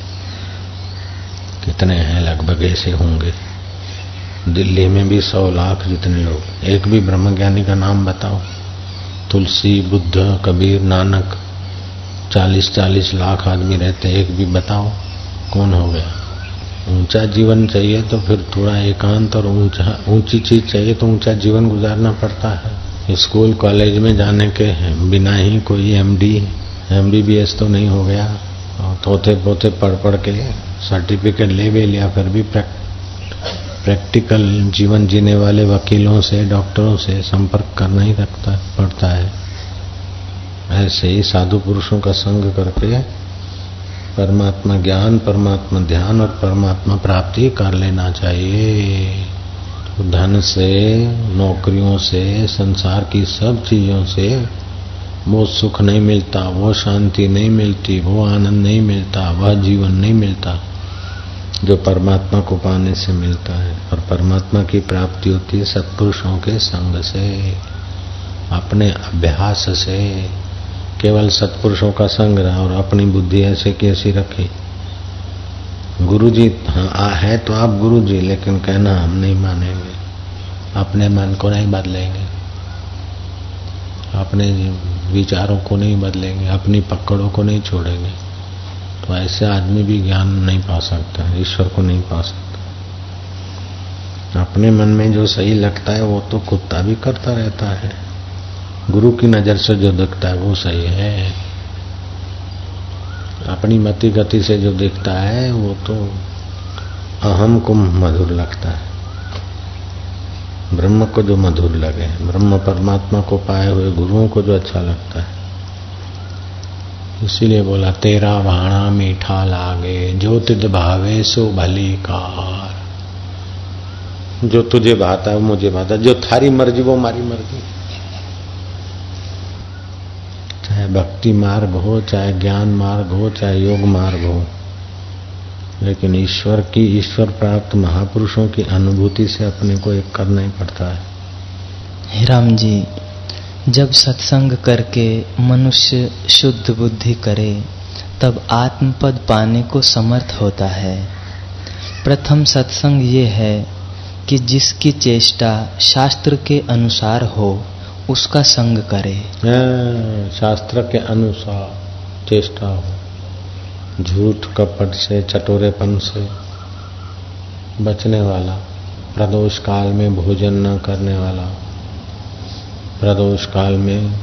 कितने हैं लगभग ऐसे होंगे। दिल्ली में भी सौ लाख जितने लोग। एक भी ब्रह्मज्ञानी का नाम बताओ। तुलसी, बुद्ध, कबीर, नानक चालीस चालीस लाख आदमी रहते एक भी बताओ, कौन हो गया? ऊँचा जीवन चाहिए तो फिर थोड़ा एकांत और ऊँचा, ऊँची चीज़ चाहिए तो ऊँचा जीवन गुजारना पड़ता है। स्कूल, कॉलेज में जाने के बिना ही कोई एमडी एमबीबीएस तो नहीं हो गया। और तोते पोते पढ़ पढ़ के सर्टिफिकेट ले भी लिया, फिर भी प्रैक्टिकल जीवन जीने वाले वकीलों से डॉक्टरों से संपर्क करना ही रखता, पड़ता है। ऐसे ही साधु पुरुषों का संग करके परमात्मा ज्ञान, परमात्मा ध्यान और परमात्मा प्राप्ति कर लेना चाहिए। तो धन से, नौकरियों से, संसार की सब चीज़ों से वो सुख नहीं मिलता, वो शांति नहीं मिलती, वो आनंद नहीं मिलता, वह जीवन नहीं मिलता। जो परमात्मा को पाने से मिलता है और परमात्मा की प्राप्ति होती है सत्पुरुषों के संग से, अपने अभ्यास से। केवल सत्पुरुषों का संग रहा और अपनी बुद्धि ऐसे कैसी रखी। गुरु जी हाँ है तो आप गुरु जी लेकिन कहना हम नहीं मानेंगे। अपने मन को नहीं बदलेंगे। अपने विचारों को नहीं बदलेंगे। अपनी पकड़ों को नहीं छोड़ेंगे। तो ऐसे आदमी भी ज्ञान नहीं पा सकता, ईश्वर को नहीं पा सकता। अपने मन में जो सही लगता है, वो तो कुत्ता भी करता रहता है। गुरु की नज़र से जो दिखता है, वो सही है। अपनी मति गति से जो दिखता है, वो तो अहम को मधुर लगता है। ब्रह्म को जो मधुर लगे, ब्रह्म परमात्मा को पाए हुए गुरुओं को जो अच्छा लगता है। इसीलिए बोला, तेरा वाणा मीठा लागे, जो तिद भावे सो भली कार. जो तुझे भाता है मुझे भाता जो थारी मर्ज़ी, वो मारी मर्ज़ी। चाहे भक्ति मार्ग हो, चाहे ज्ञान मार्ग हो, चाहे योग मार्ग हो, लेकिन ईश्वर की, ईश्वर प्राप्त महापुरुषों की अनुभूति से अपने को एक करना ही पड़ता है
राम जी जब सत्संग करके मनुष्य शुद्ध बुद्धि करे तब आत्मपद पाने को समर्थ होता है। प्रथम सत्संग ये है कि जिसकी चेष्टा शास्त्र के अनुसार हो उसका संग करे।
हाँ, शास्त्र के अनुसार चेष्टा हो। झूठ कपट से चटोरेपन से बचने वाला प्रदोष काल में भोजन न करने वाला प्रदोष काल में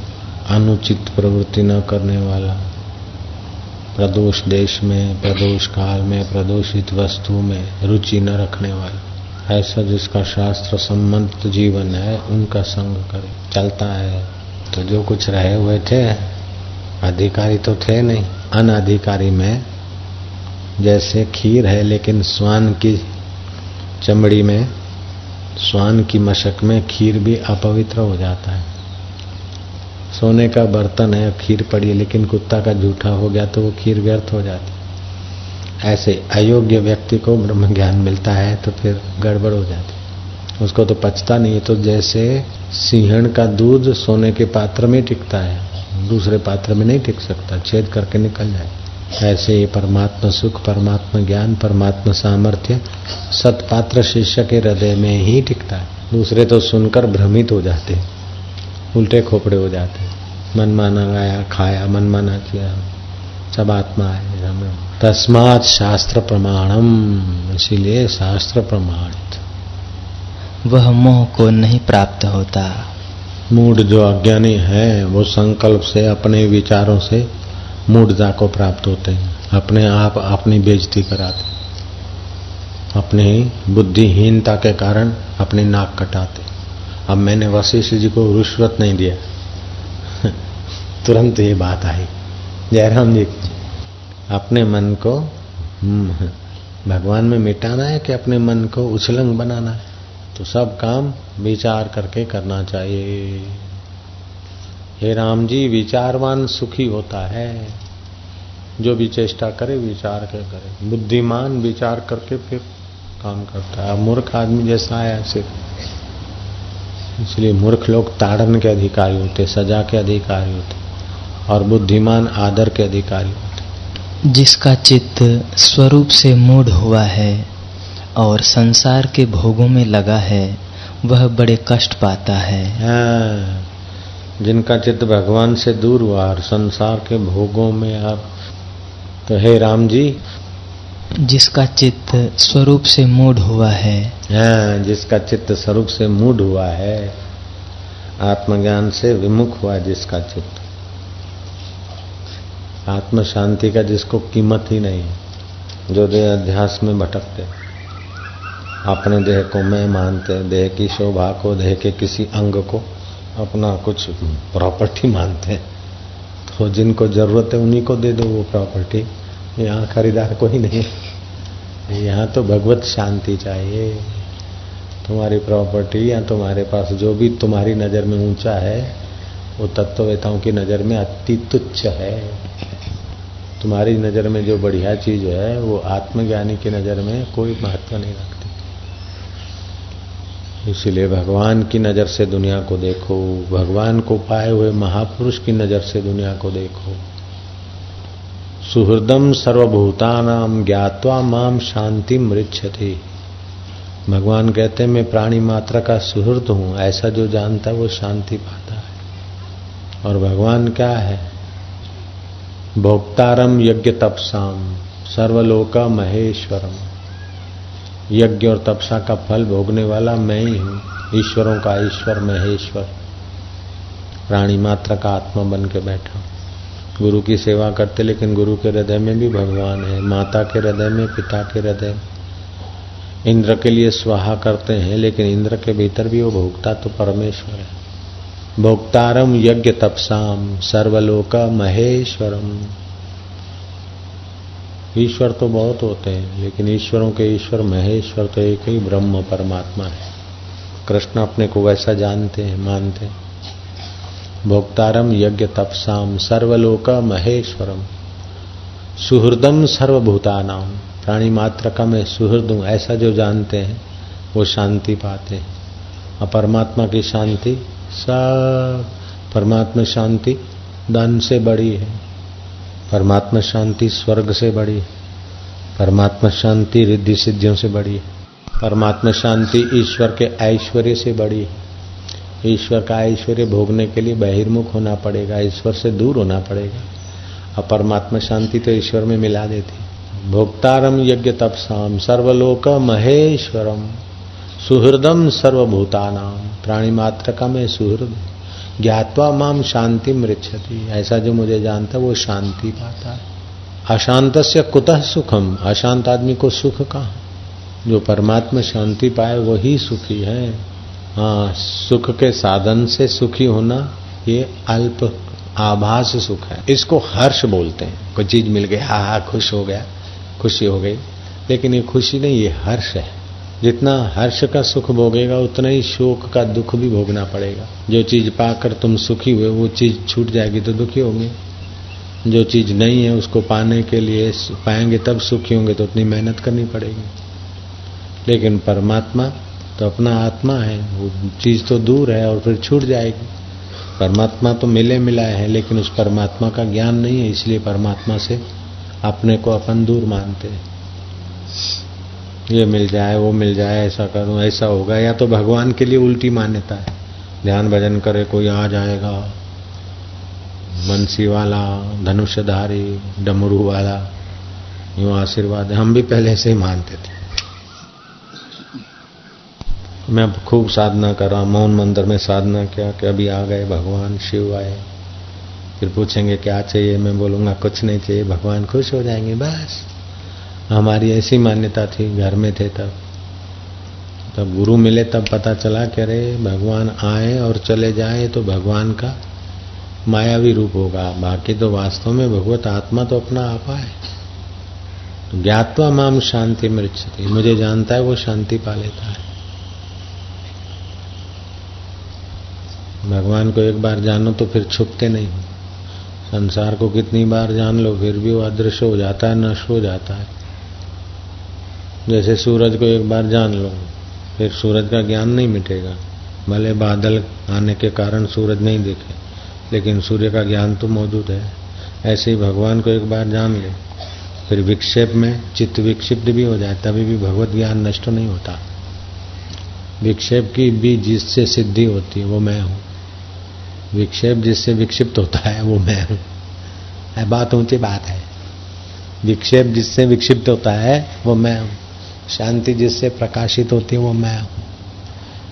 अनुचित प्रवृत्ति न करने वाला, प्रदोष देश में, प्रदोष काल में, प्रदोषित वस्तु में रुचि न रखने वाला, ऐसा जिसका शास्त्र संबंधित जीवन है, उनका संग करे। चलता है तो जो कुछ रहे हुए थे, अधिकारी तो थे नहीं। अनधिकारी में, जैसे खीर है, लेकिन स्वान की चमड़ी में स्वान की मशक में खीर भी अपवित्र हो जाता है। सोने का बर्तन है, खीर पड़ी है, लेकिन कुत्ता का जूठा हो गया तो वो खीर व्यर्थ हो जाती ऐसे अयोग्य व्यक्ति को ब्रह्म ज्ञान मिलता है तो फिर गड़बड़ हो जाती उसको तो पचता नहीं है तो जैसे सिंहण का दूध सोने के पात्र में टिकता है, दूसरे पात्र में नहीं टिक सकता, छेद करके निकल जाए। ऐसे ही परमात्मा सुख परमात्मा ज्ञान परमात्मा सामर्थ्य सतपात्र शिष्य के हृदय में ही टिकता है। दूसरे तो सुनकर भ्रमित हो जाते उल्टे खोपड़े हो जाते मन माना गाया खाया मन माना किया सब आत्मा है। तस्मात शास्त्र प्रमाणम इसीलिए शास्त्र प्रमाणित।
वह मोह को नहीं प्राप्त होता।
मूड जो अज्ञानी है वो संकल्प से अपने विचारों से मूर्जा को प्राप्त होते हैं। अपने आप अपनी बेजती कराते अपनी बुद्धिहीनता के कारण अपनी नाक कटाते अब मैंने वशिष्ठ जी को रिश्वत नहीं दिया। [LAUGHS] तुरंत ये बात आई। जयराम जी अपने मन को हम्म, भगवान में मिटाना है कि अपने मन को उछलंग बनाना है? तो सब काम विचार करके करना चाहिए। हे राम जी विचारवान सुखी होता है। जो भी चेष्टा करे विचार के करे। बुद्धिमान विचार करके फिर काम करता है। मूर्ख आदमी जैसा है ऐसे। इसलिए मूर्ख लोग ताड़न के अधिकारी होते सजा के अधिकारी होते और बुद्धिमान आदर के अधिकारी होते।
जिसका चित्त स्वरूप से मूड हुआ है और संसार के भोगों में लगा है वह बड़े कष्ट पाता है।
हाँ, जिनका चित्त भगवान से दूर हुआ और संसार के भोगों में आप तो हे राम जी।
जिसका चित्त स्वरूप से मूड हुआ है।
हाँ, जिसका चित्त स्वरूप से मूड हुआ है आत्मज्ञान से विमुख हुआ जिसका चित्त। आत्म शांति का जिसको कीमत ही नहीं जो देह अध्यास में भटकते। अपने देह को मैं मानते देह की शोभा को देह के किसी अंग को। अपना कुछ प्रॉपर्टी मानते हैं। तो जिनको ज़रूरत है उन्हीं को दे दो वो प्रॉपर्टी। यहाँ खरीदार कोई नहीं यहाँ तो भगवत शांति चाहिए। तुम्हारी प्रॉपर्टी या तुम्हारे पास जो भी तुम्हारी नज़र में ऊँचा है, वो तत्ववेताओं की नज़र में अति तुच्छ है। तुम्हारी नज़र में जो बढ़िया चीज़ है, वो आत्मज्ञानी की नज़र में कोई महत्व नहीं रखती। इसलिए भगवान की नज़र से दुनिया को देखो, भगवान को पाए हुए महापुरुष की नज़र से दुनिया को देखो। सुहृदम सर्वभूतानाम ज्ञातवा माम शांति मृक्षति भगवान कहते हैं, मैं प्राणी मात्रा का सुहृद हूँ, ऐसा जो जानता है वो शांति पाता है। और भगवान क्या है? भोक्तारम यज्ञ तपसाम सर्वलोका महेश्वरम। यज्ञ और तपसा का फल भोगने वाला मैं ही हूँ। ईश्वरों का ईश्वर महेश्वर प्राणी मात्र का आत्मा बन के बैठा। गुरु की सेवा करते, लेकिन गुरु के हृदय में भी भगवान है। माता के हृदय में, पिता के हृदय इंद्र के लिए स्वाहा करते हैं, लेकिन इंद्र के भीतर भी वो भोगता तो परमेश्वर है। भोक्तारम यज्ञ तपसाम, सर्वलोक महेश्वरम। ईश्वर तो बहुत होते हैं, लेकिन ईश्वरों के ईश्वर महेश्वर तो एक ही ब्रह्म परमात्मा है। कृष्ण अपने को वैसा जानते हैं, मानते हैं। भोक्तारम यज्ञ तपसाम सर्वलोक महेश्वरम। सुहृदम सर्वभूतानाम। प्राणी मात्र का मैं सुहृद हूँ, ऐसा जो जानते हैं, वो शांति पाते हैं। और परमात्मा की शांति, सब परमात्मा शांति धन से बड़ी है। परमात्मा शांति स्वर्ग से बड़ी, परमात्मा शांति रिद्धि सिद्धियों से बड़ी, परमात्मा शांति ईश्वर के ऐश्वर्य से बड़ी। ईश्वर का ऐश्वर्य भोगने के लिए बहिर्मुख होना पड़ेगा, ईश्वर से दूर होना पड़ेगा। और परमात्मा शांति तो ईश्वर में मिला देती। भोक्तारम यज्ञ तपसाम सर्वलोक महेश्वरम सुहृदम सर्वभूतानाम प्राणी मात्र का मैं सुहृद। ज्ञातवा माम शांति मृक्षति ऐसा जो मुझे जानता वो शांति पाता है। अशांत से कुतः सुखम? अशांत आदमी को सुख कहा? जो परमात्मा शांति पाए, वही सुखी है। हाँ सुख के साधन से सुखी होना, ये अल्प आभास सुख है। इसको हर्ष बोलते हैं। कोई चीज़ मिल गई, हा हा, खुश हो गया, खुशी हो गई। लेकिन ये खुशी नहीं, ये हर्ष है। जितना हर्ष का सुख भोगेगा, उतना ही शोक का दुख भी भोगना पड़ेगा। जो चीज़ पाकर तुम सुखी हुए वो चीज़ छूट जाएगी तो दुखी होंगे। जो चीज़ नहीं है, उसको पाने के लिए पाएँगे तब सुखी होंगे तो उतनी मेहनत करनी पड़ेगी। लेकिन परमात्मा तो अपना आत्मा है, वो चीज़ तो दूर है और फिर छूट जाएगी। परमात्मा तो मिले मिलाए हैं, लेकिन उस परमात्मा का ज्ञान नहीं है, इसलिए परमात्मा से अपने को अपन दूर मानते हैं। ये मिल जाए, वो मिल जाए, ऐसा करूँ, ऐसा होगा। या तो भगवान के लिए उल्टी मान्यता है। ध्यान भजन करे, कोई आ जाएगा। बंसी वाला धनुषधारी डमरू वाला, यूँ आशीर्वाद हम भी पहले से ही मानते थे। मैं खूब साधना कर मौन मंदिर में साधना किया कि अभी आ गए भगवान, शिव आए। फिर पूछेंगे, क्या चाहिए? मैं बोलूँगा, कुछ नहीं चाहिए, भगवान खुश हो जाएँगे, बस। हमारी ऐसी मान्यता थी, घर में थे तब। तब गुरु मिले, तब पता चला कि अरे, भगवान आए और चले जाए तो भगवान का मायावी रूप होगा। बाकी तो वास्तव में भगवत आत्मा तो अपना आपा है। तो ज्ञातवा माम शांति मृक्षति मुझे जानता है वो शांति पा लेता है। भगवान को एक बार जानो तो फिर छुपते नहीं। संसार को कितनी बार जान लो, फिर भी वो अदृश्य हो जाता है, नष्ट हो जाता है। जैसे सूरज को एक बार जान लो, फिर सूरज का ज्ञान नहीं मिटेगा। भले बादल आने के कारण सूरज नहीं दिखे, लेकिन सूर्य का ज्ञान तो मौजूद है। ऐसे ही भगवान को एक बार जान ले, फिर विक्षेप में चित्त विक्षिप्त भी हो जाए, तभी भी भगवत ज्ञान नष्ट नहीं होता। विक्षेप की भी जिससे सिद्धि होती है, वो मैं हूँ। विक्षेप जिससे विक्षिप्त होता है, वो मैं हूँ। बात ऊँची बात है। विक्षेप जिससे विक्षिप्त होता है, वो मैं हूँ। शांति जिससे प्रकाशित होती है, वो मैं हूँ।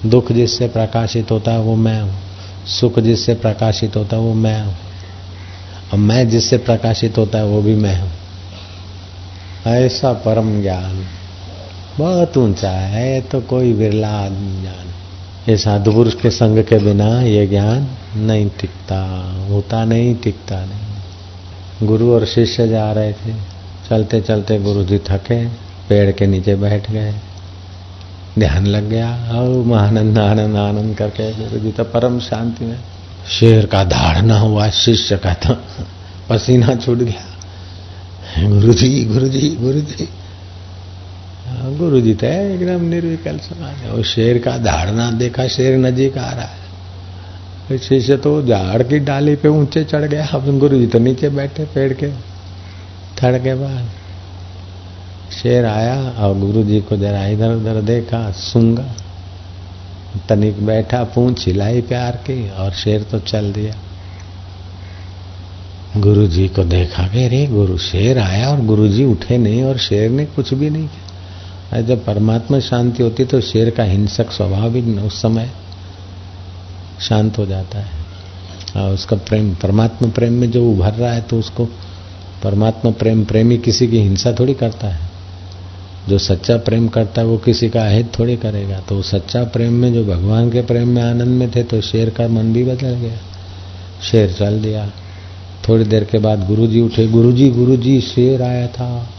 दुख जिससे प्रकाशित होता है, वो मैं हूँ। सुख जिससे प्रकाशित होता है, वो मैं हूँ। और मैं जिससे प्रकाशित होता है, वो भी मैं हूँ। ऐसा परम ज्ञान, बहुत ऊँचा है तो कोई बिरला आदमी ज्ञान। ये साधु पुरुष के संग के बिना ये ज्ञान नहीं टिकता, होता नहीं, टिकता नहीं। गुरु और शिष्य जा रहे थे चलते चलते गुरु जी थके। पेड़ के नीचे बैठ गए। ध्यान लग गया। और महानंद, आनंद आनंद करके गुरु जी तो परम शांति में शेर का धाड़ना हुआ, शिष्य का तो पसीना छूट गया। गुरु जी गुरु जी गुरु जी। गुरु जी तो एकदम निर्विकल समाज और शेर का धाड़ना देखा, शेर नजीक आ रहा है शिष्य तो झाड़ की डाली पे ऊँचे चढ़ गया। अब गुरु जी तो नीचे बैठे पेड़ के। थड़ के बाद शेर आया और गुरु जी को जरा इधर उधर देखा, सूँगा। तनिक बैठा, पूछ हिलाई प्यार की और शेर तो चल दिया। गुरु जी को देखा कि रे गुरु, शेर आया और गुरु जी उठे नहीं और शेर ने कुछ भी नहीं किया। जब परमात्मा शांति होती तो शेर का हिंसक स्वभाव भी उस समय शांत हो जाता है। और उसका प्रेम, परमात्मा प्रेम में जो उभर रहा है तो उसको परमात्मा प्रेम, प्रेमी किसी की हिंसा थोड़ी करता है। जो सच्चा प्रेम करता है, वो किसी का अहित थोड़ी करेगा। तो सच्चा प्रेम में, जो भगवान के प्रेम में आनंद में थे तो शेर का मन भी बदल गया। शेर चल दिया। थोड़ी देर के बाद गुरुजी उठे। गुरुजी गुरुजी, शेर आया था।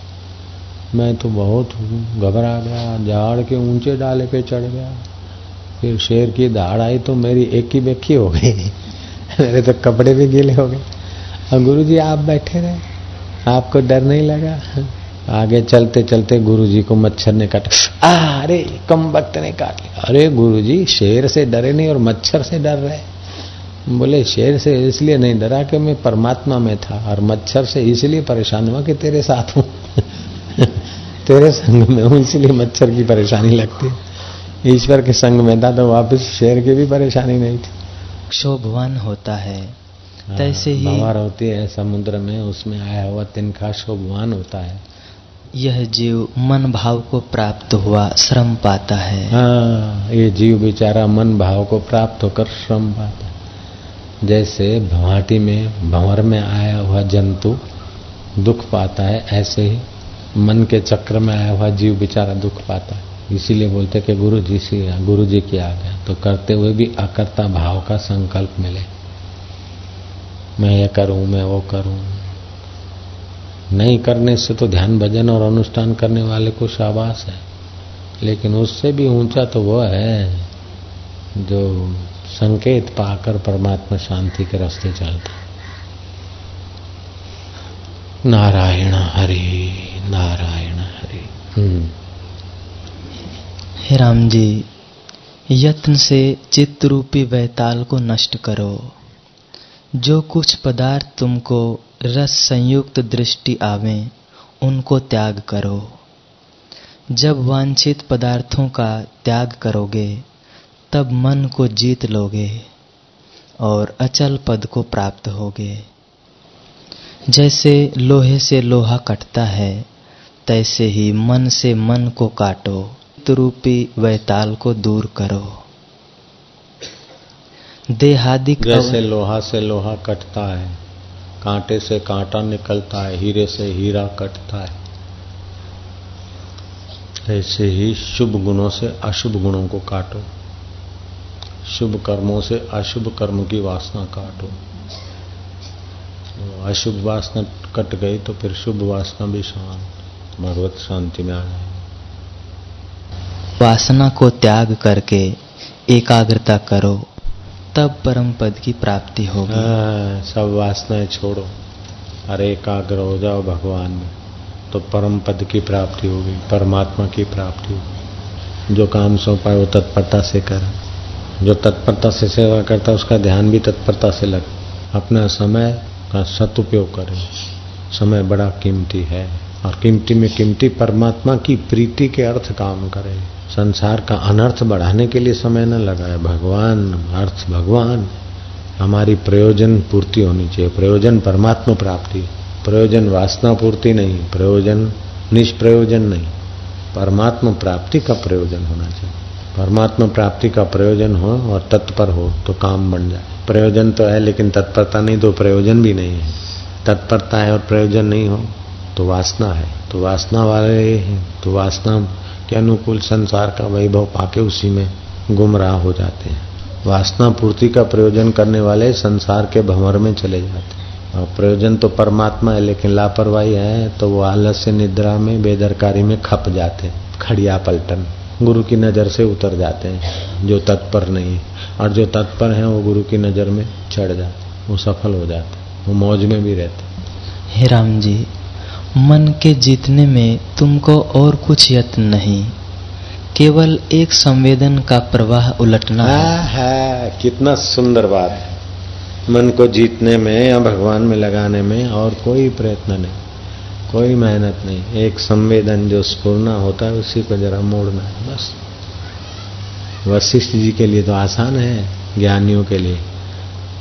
मैं तो बहुत घबरा गया। झाड़ के ऊँचे डाले पे चढ़ गया। फिर शेर की दाड़ आई तो मेरी एक ही बेखी हो गई। [LAUGHS] मेरे तो कपड़े भी गीले हो गए। और गुरु जी आप बैठे रहे। आपको डर नहीं लगा। आगे चलते चलते गुरुजी को मच्छर ने काटा। अरे कम वक्त ने काट। लिया अरे गुरुजी शेर से डरे नहीं और मच्छर से डर रहे। बोले शेर से इसलिए नहीं डरा कि मैं परमात्मा में था और मच्छर से इसलिए परेशान हुआ कि तेरे साथ हूँ। [LAUGHS] तेरे संग में हूँ इसलिए मच्छर की परेशानी लगती। ईश्वर के संग में था तो वापस शेर की भी परेशानी नहीं थी।
क्षोभवान होता है। तैसे ही
भंवर होती है समुद्र में उसमें आया हुआ तिनका शोभवान होता है।
यह जीव मन भाव को प्राप्त हुआ, श्रम पाता है।
हाँ ये जीव बेचारा मन भाव को प्राप्त होकर श्रम पाता है। जैसे भवाटी में, भंवर में आया हुआ जंतु दुख पाता है, ऐसे ही मन के चक्र में आया हुआ जीव बेचारा दुख पाता है। इसीलिए बोलते कि गुरु जी से गुरु जी की गया तो करते हुए भी अकर्ता भाव का संकल्प मिले। मैं ये करूँ, मैं वो करूँ। नहीं करने से तो ध्यान भजन और अनुष्ठान करने वाले को शाबाश है। लेकिन उससे भी ऊँचा तो वह है जो संकेत पाकर परमात्मा शांति के रास्ते चलता नारायण हरि नारायण हरि। हम्म।
हे राम जी, यत्न से चित्त रूपी वैताल को नष्ट करो। जो कुछ पदार्थ तुमको रस संयुक्त दृष्टि आवे, उनको त्याग करो। जब वांछित पदार्थों का त्याग करोगे, तब मन को जीत लोगे और अचल पद को प्राप्त होगे। जैसे लोहे से लोहा कटता है, तैसे ही मन से मन को काटो। रूपी वैताल को दूर करो। देहादिक
जैसे लोहा से लोहा कटता है कांटे से कांटा निकलता है हीरे से हीरा कटता है। ऐसे ही शुभ गुणों से अशुभ गुणों को काटो। शुभ कर्मों से अशुभ कर्म की वासना काटो। अशुभ वासना कट गई तो फिर शुभ वासना भी शांत भगवत शांति में आ जाए
वासना को त्याग करके एकाग्रता करो तब परम पद की प्राप्ति होगी।
हाँ, सब वासनाएँ छोड़ो। अरे एकाग्र हो जाओ भगवान में तो परम पद की प्राप्ति होगी परमात्मा की प्राप्ति होगी। जो काम सौंपा है वो तत्परता से कर। जो तत्परता से सेवा करता है उसका ध्यान भी तत्परता से लग। अपना समय का सदुपयोग करें। समय बड़ा कीमती है और कीमती में कीमती परमात्मा की प्रीति के अर्थ काम करें। संसार का अनर्थ बढ़ाने के लिए समय न लगाए भगवान, अर्थ भगवान, हमारी प्रयोजन पूर्ति होनी चाहिए। प्रयोजन परमात्मा प्राप्ति, प्रयोजन वासना पूर्ति नहीं, प्रयोजन निष्प्रयोजन नहीं। परमात्मा प्राप्ति का प्रयोजन होना चाहिए। परमात्मा प्राप्ति का प्रयोजन हो और तत्पर हो तो काम बन जाए। प्रयोजन तो है लेकिन तत्परता नहीं तो प्रयोजन भी नहीं है। तत्परता है और प्रयोजन नहीं हो तो वासना है। तो वासना वाले हैं तो वासना के अनुकूल संसार का वैभव पाके उसी में गुमराह हो जाते हैं। वासना पूर्ति का प्रयोजन करने वाले संसार के भंवर में चले जाते हैं। और प्रयोजन तो परमात्मा है, लेकिन लापरवाही है तो वो आलस्य निद्रा में, बेदरकारी में खप जाते हैं। खड़िया पलटन। गुरु की नज़र से उतर जाते हैं, जो तत्पर नहीं और जो तत्पर है, वो गुरु की नज़र में चढ़ जाते वो सफल हो जाते वो मौज में भी रहते
हे राम जी मन के जीतने में तुमको और कुछ यत्न नहीं। केवल एक संवेदन का प्रवाह उलटना है,
है कितना सुंदर बात है। मन को जीतने में या भगवान में लगाने में और कोई प्रयत्न नहीं कोई मेहनत नहीं। एक संवेदन जो स्पूर्णा होता है उसी को जरा मोड़ना है बस। वशिष्ठ जी के लिए तो आसान है ज्ञानियों के लिए।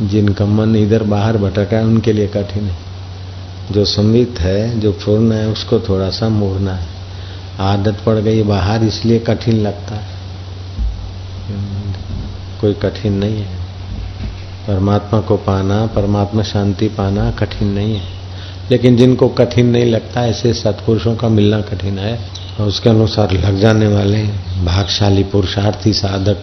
जिनका मन इधर बाहर भटका है उनके लिए कठिन है। जो संवित है, जो पूर्ण है, उसको थोड़ा सा मोड़ना है। आदत पड़ गई बाहर, इसलिए कठिन लगता है। कोई कठिन नहीं है। परमात्मा को पाना, परमात्मा शांति पाना कठिन नहीं है। लेकिन जिनको कठिन नहीं लगता, ऐसे सत्पुरुषों का मिलना कठिन है। और उसके अनुसार लग जाने वाले भागशाली पुरुषार्थी साधक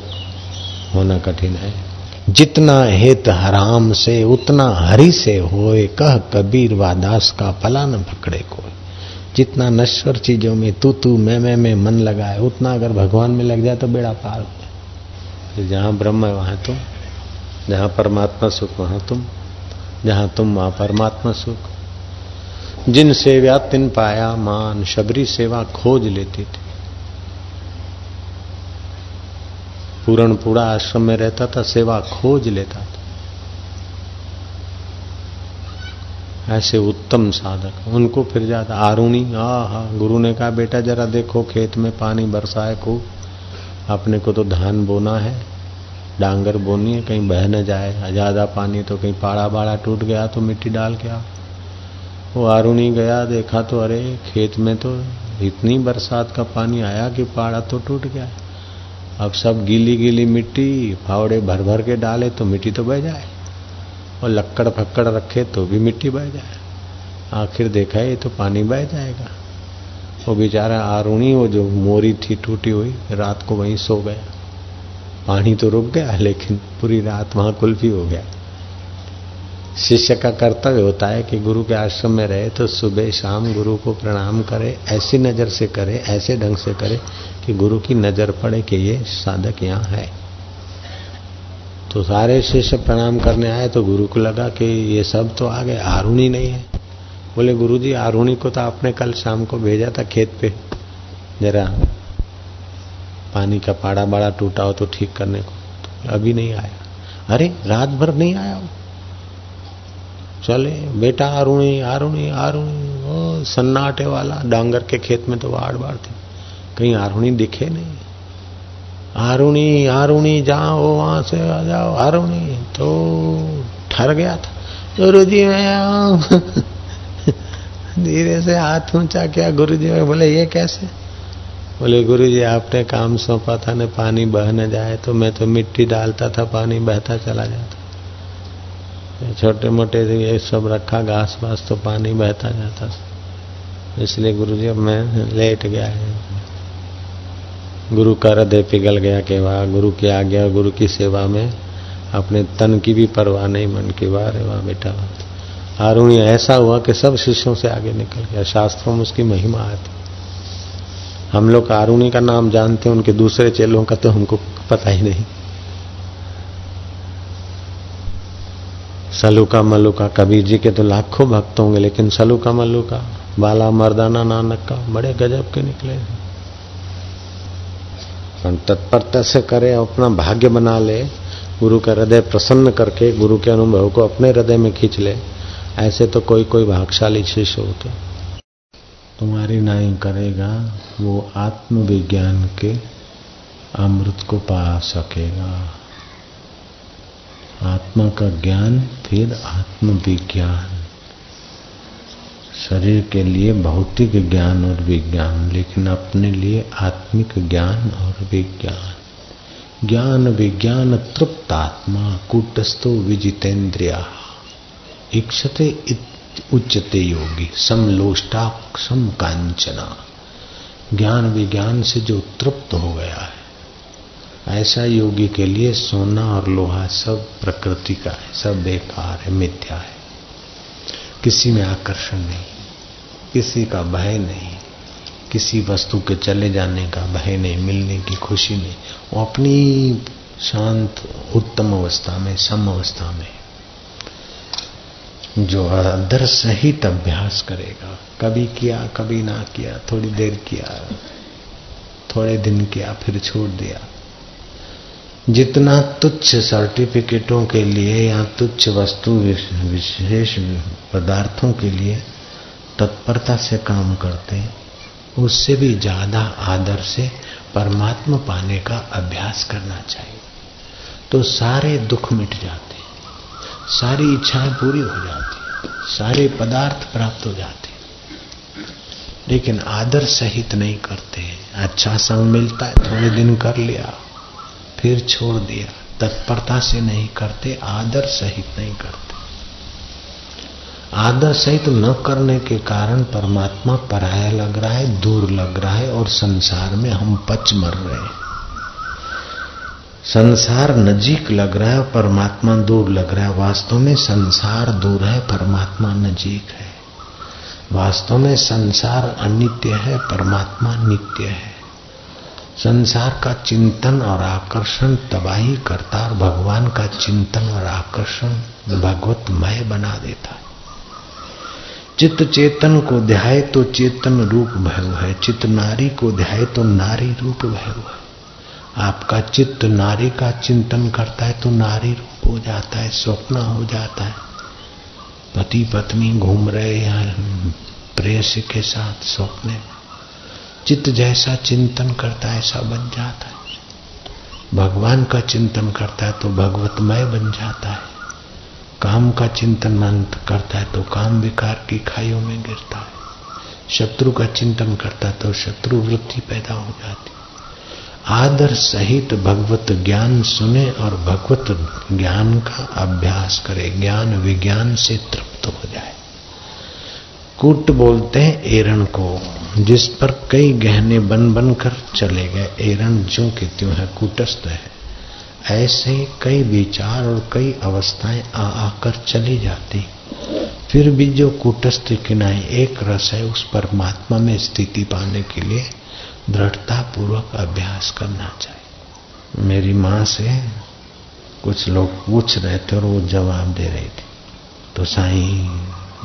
होना कठिन है। जितना हित हराम से, उतना हरि से होए, कह कबीर व दास का फला न पकड़े को जितना नश्वर चीज़ों में तू तू मैं मैं में मन लगाए, उतना अगर भगवान में लग जाए तो बेड़ा पार हो जाए। जहाँ ब्रह्म है, वहाँ तुम। जहाँ परमात्मा सुख, वहाँ तुम। जहाँ तुम, वहाँ परमात्मा सुख। जिन सेव्या तिन पाया मान, शबरी सेवा खोज लेती थी। पूरण पूरा आश्रम में रहता था, सेवा खोज लेता था। ऐसे उत्तम साधक। उनको फिर जाता आरुणी हा हा गुरु ने कहा, बेटा, जरा देखो, खेत में पानी बरसा है खूब। अपने को तो धान बोना है, डांगर बोनी है, कहीं बह न जाए। ज़्यादा पानी तो कहीं पाड़ा बाड़ा टूट गया तो मिट्टी डाल के आओ। वो आरुणी गया, देखा तो अरे, खेत में तो इतनी बरसात का पानी आया कि पाड़ा तो टूट गया अब सब गीली गीली मिट्टी, फावड़े भर भर के डाले तो मिट्टी तो बह जाए। और लक्कड़ फक्कड़ रखे तो भी मिट्टी बह जाए। आखिर देखा ये तो पानी बह जाएगा। वो बेचारा आरुणी, वो जो मोरी थी, टूटी हुई, रात को वहीं सो गया। पानी तो रुक गया, लेकिन पूरी रात वहाँ कुल्फी हो गया। शिष्य का कर्तव्य होता है कि गुरु के आश्रम में रहे तो सुबह शाम गुरु को प्रणाम करे, ऐसी नज़र से करे, ऐसे ढंग से करे कि गुरु की नज़र पड़े कि ये साधक यहाँ है। तो सारे शिष्य प्रणाम करने आए तो गुरु को लगा कि ये सब तो आ गए, आरुणी नहीं है। बोले गुरु जी आरुणी को तो आपने कल शाम को भेजा था खेत पे। जरा पानी का पाड़ा बाड़ा टूटा हो तो ठीक करने को। तो अभी नहीं आया। अरे, रात भर नहीं आया वो? चले, बेटा आरुणी आरुणी आरुणी वो सन्नाटे वाला, डांगर के खेत में तो वाड़ बाड़ थी। कहीं आरुणी दिखे नहीं। आरुणी आरुणी, जाओ, वहाँ से आ जाओ, आरुणी। तो ठहर गया था। गुरु जी मैं [LAUGHS] धीरे से हाथ ऊँचा किया गुरु जी में बोले, ये कैसे? बोले गुरु जी आपने काम सौंपा था, न पानी बहने जाए तो मैं तो मिट्टी डालता था, पानी बहता चला जाता। छोटे मोटे ये सब रखा घास वास तो पानी बहता जाता इसलिए गुरु जी अब मैं लेट गया है। गुरु का हृदय पिघल गया कि वाह, गुरु की आज्ञा, गुरु की सेवा में अपने तन की भी परवाह नहीं, मन की वाह रे वाह बेटा आरुणी ऐसा हुआ कि सब शिष्यों से आगे निकल गया। शास्त्रों में उसकी महिमा आती। हम लोग आरुणी का नाम जानते हैं, उनके दूसरे चेलों का तो हमको पता ही नहीं। सलूका मलुका कबीर जी के तो लाखों भक्त होंगे, लेकिन सलूका मलुका, बाला मर्दाना नानक का, बड़े गजब के निकले हैं। तत्परता से करे अपना भाग्य बना ले, गुरु का हृदय प्रसन्न करके, गुरु के अनुभव को अपने हृदय में खींच ले, ऐसे तो कोई कोई भागशाली शिष्य होते। तुम्हारी नाई करेगा, वो आत्मविज्ञान के अमृत को पा सकेगा। आत्मा का ज्ञान, फिर आत्मविज्ञान। शरीर के लिए भौतिक ज्ञान और विज्ञान, लेकिन अपने लिए आत्मिक ज्ञान और विज्ञान। ज्ञान, विज्ञान, तृप्त आत्मा, कूटस्थो विजितेन्द्रिया इक्षते उच्चते योगी समलोष्टा सम कांचना ज्ञान, विज्ञान से जो तृप्त हो गया है ऐसा योगी के लिए सोना और लोहा सब प्रकृति का है, सब बेकार है, मिथ्या है। किसी में आकर्षण नहीं, किसी का भय नहीं, किसी वस्तु के चले जाने का भय नहीं, मिलने की खुशी नहीं। वो अपनी शांत, उत्तम अवस्था में, सम अवस्था में जो अंदर सहित अभ्यास करेगा। कभी किया, कभी ना किया, थोड़ी देर किया, थोड़े दिन किया, फिर छोड़ दिया। जितना तुच्छ सर्टिफिकेटों के लिए या तुच्छ वस्तु विशेष पदार्थों के लिए तत्परता से काम करते हैं, उससे भी ज़्यादा आदर से परमात्मा पाने का अभ्यास करना चाहिए। तो सारे दुख मिट जाते हैं, सारी इच्छाएँ पूरी हो जाती सारे पदार्थ प्राप्त हो जाते लेकिन आदर सहित नहीं करते हैं। अच्छा संग मिलता है, थोड़े दिन कर लिया। फिर छोड़ दिया। तत्परता से नहीं करते, आदर सहित नहीं करते। आदर सहित न करने के कारण परमात्मा पराया लग रहा है, दूर लग रहा है और संसार में हम पच मर रहे हैं। संसार नजीक लग रहा है, परमात्मा दूर लग रहा है। वास्तव में संसार दूर है, परमात्मा नजीक है। वास्तव में संसार अनित्य है, परमात्मा नित्य है। संसार का चिंतन और आकर्षण तबाही करता और भगवान का चिंतन और आकर्षण भगवतमय बना देता है। चित्त चेतन को ध्याय तो चेतन रूप भय है, चित्त नारी को ध्याय तो नारी रूप भय है। आपका चित्त नारी का चिंतन करता है तो नारी रूप हो जाता है, स्वप्न हो जाता है। पति पत्नी घूम रहे हैं प्रेस के साथ स्वप्न चित्त जैसा चिंतन करता है, ऐसा बन जाता है। भगवान का चिंतन करता है तो भगवतमय बन जाता है। काम का चिंतन मन करता है तो काम विकार की खाइयों में गिरता है। शत्रु का चिंतन करता है तो शत्रु वृत्ति पैदा हो जाती आदर सहित भगवत ज्ञान सुने और भगवत ज्ञान का अभ्यास करे, ज्ञान विज्ञान से तृप्त हो जाए। कुट बोलते हैं एरण को जिस पर कई गहने बन बन कर चले गए। एरन जो कि त्यों है, कुटस्थ है। ऐसे कई विचार और कई अवस्थाएँ आ आकर चली जाती। फिर भी जो कुटस्थ किनाई एक रस है उस परमात्मा में स्थिति पाने के लिए दृढ़ता पूर्वक अभ्यास करना चाहिए। मेरी माँ से कुछ लोग पूछ रहे थे और वो जवाब दे रही थी। तो साईं,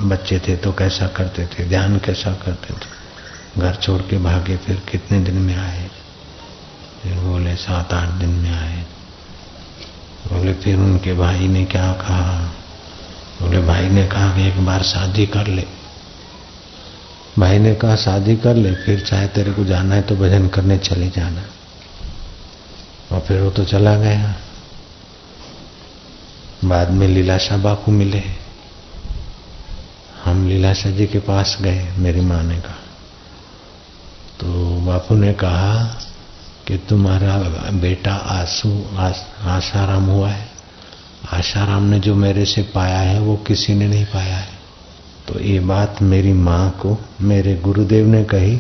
बच्चे थे तो कैसा करते थे? ध्यान कैसा करते थे? घर छोड़ के भागे, फिर कितने दिन में आए? फिर बोले, सात आठ दिन में आए। बोले, फिर उनके भाई ने क्या कहा? बोले, भाई ने कहा कि एक बार शादी कर ले। भाई ने कहा, शादी कर ले, फिर चाहे तेरे को जाना है तो भजन करने चले जाना। और फिर वो तो चला गया। बाद में लीलाशाह बापू मिले। हम लीलाशाह जी के पास गए, मेरी माँ ने कहा। तो बापू ने कहा कि तुम्हारा बेटा आँसू आस, आशाराम हुआ है। आशाराम ने जो मेरे से पाया है वो किसी ने नहीं पाया है। तो ये बात मेरी माँ को मेरे गुरुदेव ने कही।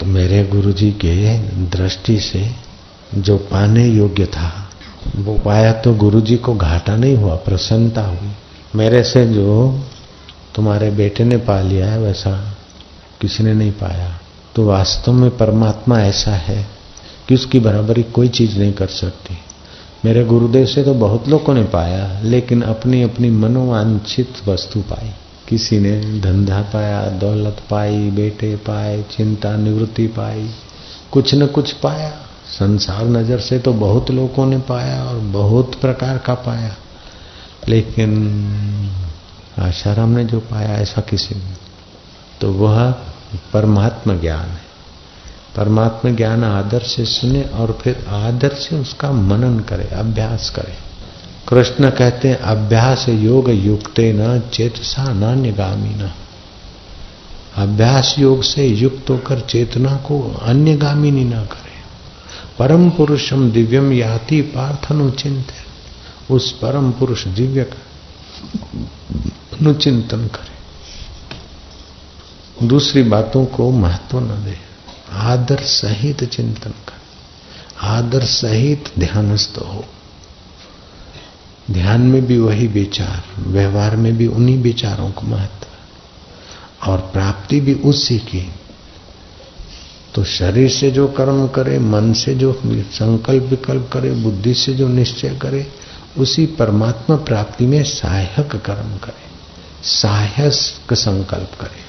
तो मेरे गुरुजी के दृष्टि से जो पाने योग्य था वो पाया तो गुरुजी को घाटा नहीं हुआ प्रसन्नता हुई। मेरे से जो तुम्हारे बेटे ने पा लिया है वैसा किसी ने नहीं पाया। तो वास्तव में परमात्मा ऐसा है कि उसकी बराबरी कोई चीज़ नहीं कर सकती। मेरे गुरुदेव से तो बहुत लोगों ने पाया, लेकिन अपनी अपनी मनोवांछित वस्तु पाई। किसी ने धंधा पाया, दौलत पाई, बेटे पाए, चिंता, निवृत्ति पाई, कुछ न कुछ पाया। संसार नज़र से तो बहुत लोगों ने पाया और बहुत प्रकार का पाया। लेकिन आशाराम ने जो पाया, ऐसा किसी ने? तो वह परमात्मा ज्ञान है। परमात्म ज्ञान आदर से सुने और फिर आदर से उसका मनन करे, अभ्यास करे। कृष्ण कहते हैं, अभ्यास योग युक्ते न चेतसा न नान्यगामी न। अभ्यास योग से युक्त होकर चेतना को अन्यगामिनी न करे। परम पुरुषम दिव्यम याति पार्थनुचिंत उस परम पुरुष दिव्य का अनुचिंतन करे। दूसरी बातों को महत्व न दे। आदर सहित चिंतन कर। आदर सहित ध्यानस्थ हो। ध्यान में भी वही विचार, व्यवहार में भी उन्हीं विचारों को महत्व। और प्राप्ति भी उसी की। तो शरीर से जो कर्म करे, मन से जो संकल्प विकल्प करे, बुद्धि से जो निश्चय करे, उसी परमात्मा प्राप्ति में सहायक कर्म करे सहायक संकल्प करे।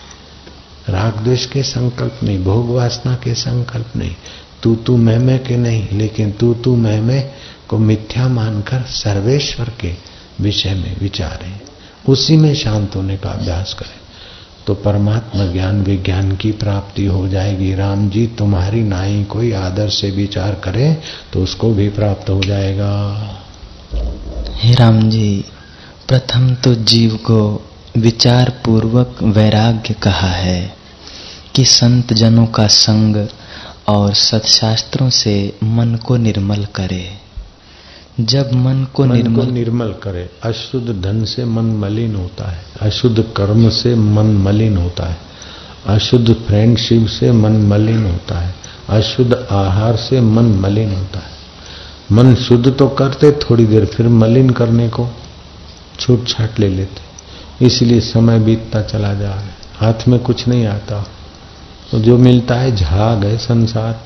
राग द्वेष के संकल्प नहीं, भोग वासना के संकल्प नहीं। तू तू मैं मैं के नहीं, लेकिन तू तू मैं मैं को मिथ्या मानकर सर्वेश्वर के विषय में विचारें। उसी में शांत होने का अभ्यास करें। तो परमात्मा ज्ञान विज्ञान की प्राप्ति हो जाएगी। राम जी, तुम्हारी नाई कोई आदर से विचार करे तो उसको भी प्राप्त हो जाएगा।
हे राम जी, प्रथम तो जीव को विचार पूर्वक वैराग्य कहा है। कि संत जनों का संग और सत्शास्त्रों से मन को निर्मल करे। जब मन को
मन
निर्मल
को निर्मल करे अशुद्ध धन से मन मलिन होता है अशुद्ध कर्म से मन मलिन होता है अशुद्ध फ्रेंडशिप से मन मलिन होता है अशुद्ध आहार से मन मलिन होता है। मन शुद्ध तो करते थोड़ी देर फिर मलिन करने को छूट छाट ले लेते। इसलिए समय बीतता चला जा रहा है हाथ में कुछ नहीं आता। तो जो मिलता है झाग है संसार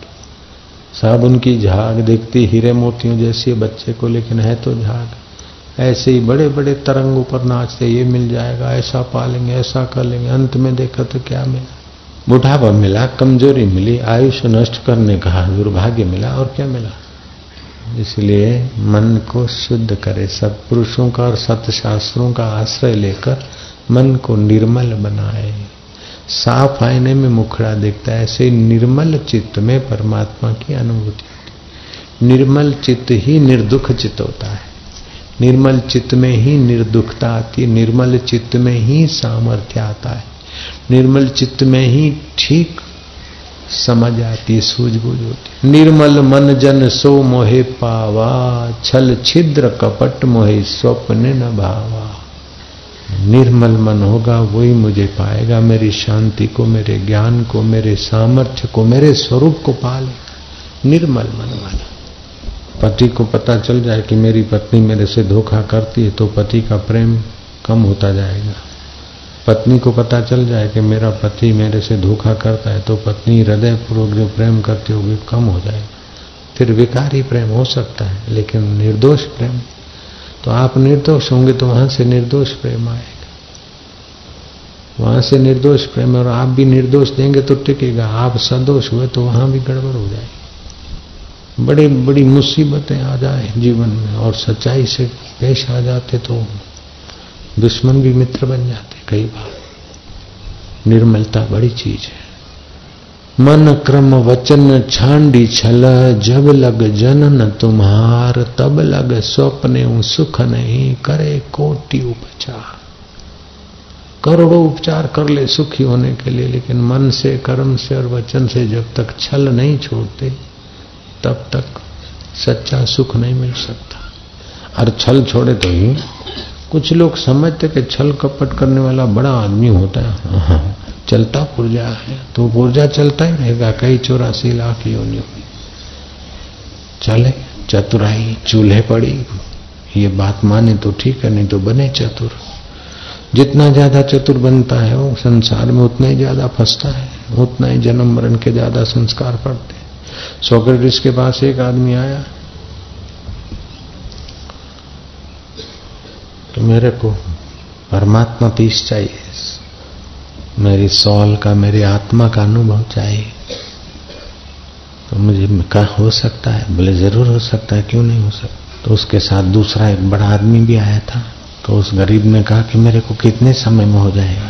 सब उनकी झाग देखती हीरे मोतियों जैसी बच्चे को, लेकिन है तो झाग। ऐसे ही बड़े बड़े तरंग ऊपर नाचते, ये मिल जाएगा, ऐसा पालेंगे, ऐसा कर लेंगे, अंत में देखा तो क्या मिला? बुढ़ापा मिला, कमज़ोरी मिली आयुष्य नष्ट करने का दुर्भाग्य मिला, और क्या मिला? इसलिए मन को शुद्ध करे सब सत्पुरुषों का और सत्यशास्त्रों का आश्रय लेकर मन को निर्मल बनाए। साफ़ आईने में मुखड़ा दिखता है, ऐसे निर्मल चित्त में परमात्मा की अनुभूति होती निर्मल चित्त ही निर्दुख चित्त होता है। निर्मल चित्त में ही निर्दुखता आती है, निर्मल चित्त में ही सामर्थ्य आता है। निर्मल चित्त में ही ठीक समझ आती है, सूझबूझ होती निर्मल मन जन सो मोहे पावा, छल छिद्र कपट मोहे स्वप्न न भावा। निर्मल मन होगा, वही मुझे पाएगा। मेरी शांति को, मेरे ज्ञान को, मेरे सामर्थ्य को, मेरे स्वरूप को पाले। निर्मल मन वाला। पति को पता चल जाए कि मेरी पत्नी मेरे से धोखा करती है तो पति का प्रेम कम होता जाएगा। पत्नी को पता चल जाए कि मेरा पति मेरे से धोखा करता है तो पत्नी हृदय पूर्वक जो प्रेम करती होगी, कम हो जाएगा। फिर विकारी प्रेम हो सकता है, लेकिन निर्दोष प्रेम तो आप निर्दोष होंगे तो वहाँ से निर्दोष प्रेम आएगा। वहाँ से निर्दोष प्रेम और आप भी निर्दोष देंगे तो टिकेगा। आप सदोष हुए तो वहाँ भी गड़बड़ हो जाएगी। बड़ी बड़ी मुसीबतें आ जाए जीवन में और सच्चाई से पेश आ जाते तो दुश्मन भी मित्र बन जाते, कई बार। निर्मलता बड़ी चीज़ है। मन क्रम वचन छांडी छल, जब लग जनन तुम्हार, तब लग स्वप्ने सुख नहीं, करे कोटि उपचार। करोड़ों उपचार कर ले सुखी होने के लिए, लेकिन मन से, कर्म से और वचन से जब तक छल नहीं छोड़ते, तब तक सच्चा सुख नहीं मिल सकता। और छल छोड़े तो ही कुछ लोग समझते कि छल कपट करने वाला बड़ा आदमी होता है। चलता पुर्जा है तो पुर्जा चलता ही रहेगा। कई चौरासी लाख योनियों में। चले, चतुराई चूल्हे पड़ी, ये बात माने तो ठीक है, नहीं तो बने चतुर। जितना ज़्यादा चतुर बनता है, वो संसार में उतना ही ज़्यादा फंसता है, उतना ही जन्म मरण के ज़्यादा संस्कार पड़ते हैं। सोक्रेटिस के पास एक आदमी आया तो मेरे को परमात्मा पीस चाहिए। मेरी सौल का, मेरी आत्मा का अनुभव चाहिए। तो मुझे कहा, हो सकता है। बोले, ज़रूर हो सकता है, क्यों नहीं हो सकता? तो उसके साथ दूसरा एक बड़ा आदमी भी आया था। तो उस गरीब ने कहा कि मेरे को कितने समय में हो जाएगा?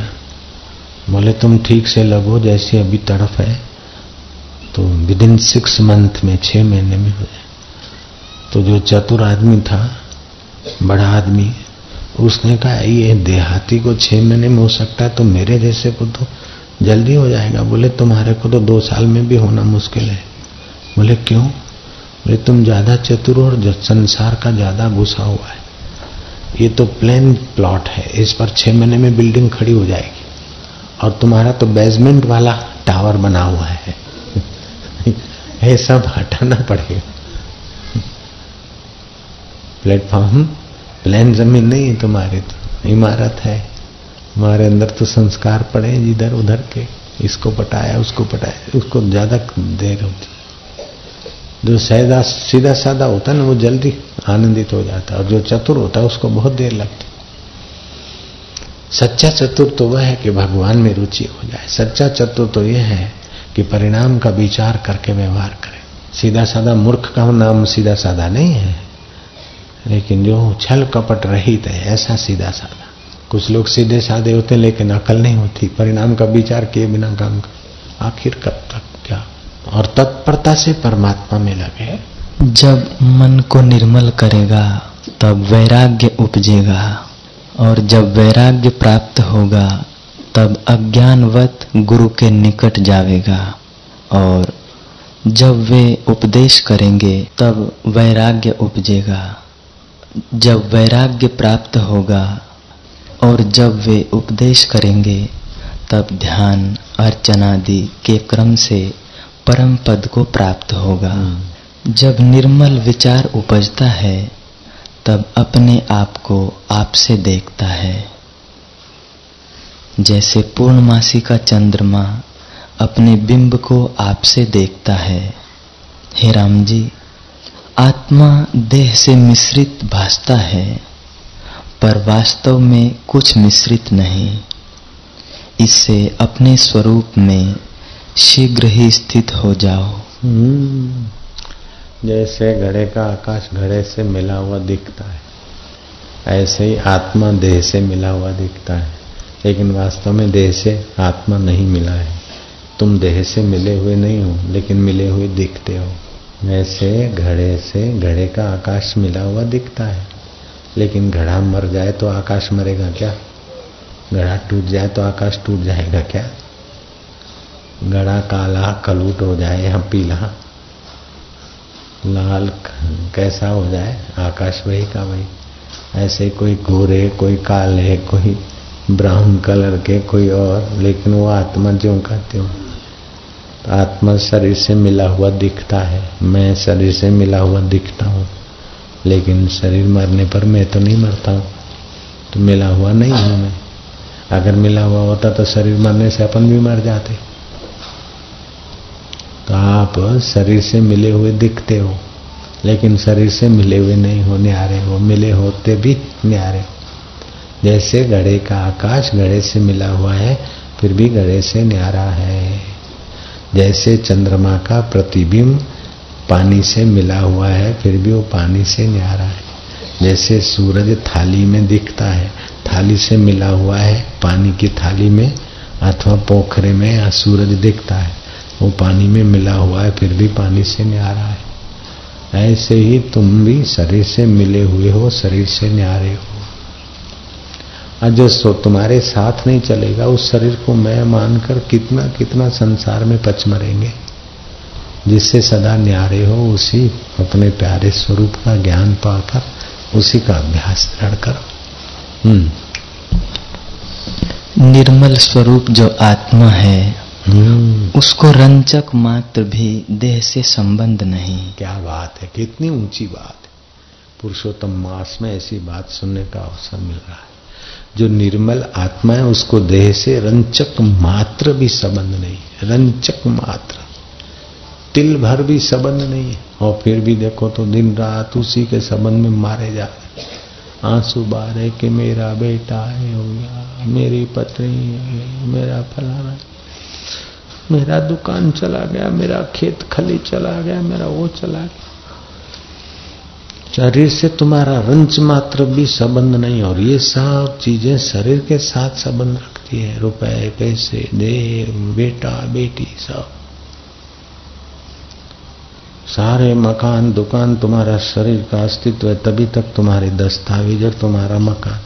बोले, तुम ठीक से लगो, जैसे अभी तड़फ है तो विद इन सिक्स मंथ में छः महीने में हो जाए। तो जो चतुर आदमी था, बड़ा आदमी उसने कहा, ये देहाती को छह महीने में हो सकता है तो मेरे जैसे को तो जल्दी हो जाएगा। बोले, तुम्हारे को तो दो साल में भी होना मुश्किल है। बोले, क्यों? बोले, तुम ज़्यादा चतुर और संसार का ज़्यादा घुसा हुआ है। ये तो प्लेन प्लॉट है, इस पर छह महीने में बिल्डिंग खड़ी हो जाएगी और तुम्हारा तो बेसमेंट वाला टावर बना हुआ है। [LAUGHS] ये सब हटाना पड़ेगा। [LAUGHS] प्लेटफॉर्म प्लेन ज़मीन नहीं है तुम्हारी तो इमारत है। हमारे अंदर तो संस्कार पड़े इधर उधर के। इसको पटाया, उसको पटाया, उसको ज़्यादा देर होती जो सैदा, सीधा साधा होता है ना, वो जल्दी आनंदित हो जाता है। और जो चतुर होता है, उसको बहुत देर लगती सच्चा चतुर तो वह है कि भगवान में रुचि हो जाए। सच्चा चतुर तो यह है कि परिणाम का विचार करके व्यवहार करे। सीधा साधा मूर्ख का नाम सीधा साधा नहीं है। लेकिन जो छल कपट रहित है, ऐसा सीधा साधा। कुछ लोग सीधे साधे होते लेकिन अकल नहीं होती। परिणाम का विचार किए बिना काम कर आखिर कब तक क्या? और तत्परता से परमात्मा में लगे।
जब मन को निर्मल करेगा, तब वैराग्य उपजेगा। और जब वैराग्य प्राप्त होगा, तब अज्ञानवत गुरु के निकट जावेगा। और जब वे उपदेश करेंगे, तब वैराग्य उपजेगा। जब वैराग्य प्राप्त होगा और जब वे उपदेश करेंगे तब ध्यान अर्चनादि के क्रम से परम पद को प्राप्त होगा। जब निर्मल विचार उपजता है तब अपने आप को आपसे देखता है। जैसे पूर्णमासी का चंद्रमा अपने बिंब को आपसे देखता है। हे राम जी आत्मा देह से मिश्रित भासता है, पर वास्तव में कुछ मिश्रित नहीं। इससे अपने स्वरूप में शीघ्र ही स्थित हो जाओ।
हम्म। जैसे घड़े का आकाश घड़े से मिला हुआ दिखता है, ऐसे ही आत्मा देह से मिला हुआ दिखता है, लेकिन वास्तव में देह से आत्मा नहीं मिला है। तुम देह से मिले हुए नहीं हो, लेकिन मिले हुए दिखते हो। वैसे घड़े से, घड़े का आकाश मिला हुआ दिखता है। लेकिन घड़ा मर जाए तो आकाश मरेगा क्या? घड़ा टूट जाए तो आकाश टूट जाएगा क्या? घड़ा काला, कलूट हो जाए या पीला, लाल, कैसा हो जाए, आकाश वही का वही। ऐसे कोई गोरे, कोई काले, कोई ब्राउन कलर के, कोई और, लेकिन वो आत्मा जो कहते हो। तो आत्मा शरीर से मिला हुआ दिखता है। मैं शरीर से मिला हुआ दिखता हूँ। लेकिन शरीर मरने पर मैं तो नहीं मरता हूँ। तो मिला हुआ नहीं हूँ मैं। अगर मिला हुआ होता तो शरीर मरने से अपन भी मर जाते। तो आप शरीर से मिले हुए दिखते हो, लेकिन शरीर से मिले हुए नहीं हो न्यारे हो। मिले होते भी न्यारे जैसे घड़े का आकाश घड़े से मिला हुआ है, फिर भी घड़े से न्यारा है। जैसे चंद्रमा का प्रतिबिंब पानी से मिला हुआ है, फिर भी वो पानी से न्यारा है। जैसे सूरज थाली में दिखता है, थाली से मिला हुआ है, पानी की थाली में अथवा पोखरे में या सूरज दिखता है, वो पानी में मिला हुआ है, फिर भी पानी से न्यारा है। ऐसे ही तुम भी शरीर से मिले हुए हो, शरीर से न्यारे हो। जो तुम्हारे साथ नहीं चलेगा। उस शरीर को मैं मानकर कितना कितना संसार में पच मरेंगे। जिससे सदा न्यारे हो उसी अपने प्यारे स्वरूप का ज्ञान पाकर उसी का अभ्यास दृढ़ करो। हम्म।
निर्मल स्वरूप जो आत्मा है हम्म। उसको रंचक मात्र भी देह से संबंध नहीं।
क्या बात है कितनी ऊँची बात है। पुरुषोत्तम मास में ऐसी बात सुनने का अवसर मिल रहा है। जो निर्मल आत्मा है, उसको देह से रंचक मात्र भी संबंध नहीं रंचक मात्र। तिल भर भी संबंध नहीं है। और फिर भी देखो तो दिन रात उसी के संबंध में मारे जा रहे आँसू बारे कि मेरा बेटा है हो गया मेरी पत्नी मेरा फलाना मेरा दुकान चला गया, मेरा खेत खली चला गया, मेरा वो चला गया। शरीर से तुम्हारा रंच मात्र भी संबंध नहीं, और ये सब चीज़ें शरीर के साथ संबंध रखती है। रुपए, पैसे, देह, बेटा, बेटी, सब। सारे मकान, दुकान तुम्हारा शरीर का अस्तित्व है, तभी तक तुम्हारे दस्तावेज़ और तुम्हारा मकान।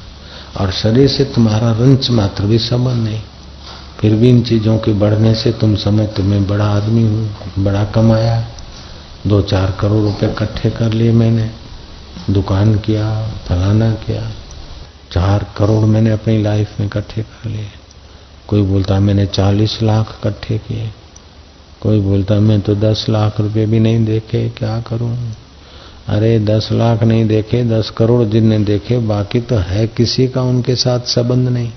और शरीर से तुम्हारा रंच मात्र भी संबंध नहीं। फिर भी इन चीज़ों के बढ़ने से तुम समझ तुम्हें बड़ा आदमी हूँ, बड़ा कमाया। दो चार करोड़ रुपए इकट्ठे कर लिए मैंने। दुकान किया, फलाना किया। चार करोड़ मैंने अपनी लाइफ में इकट्ठे कर लिए। कोई बोलता, मैंने चालीस लाख इकट्ठे किए। कोई बोलता, मैं तो दस लाख रुपए भी नहीं देखे, क्या करूँ? अरे, दस लाख नहीं देखे, दस करोड़ जिनने देखे, बाकी तो है किसी का उनके साथ संबंध नहीं।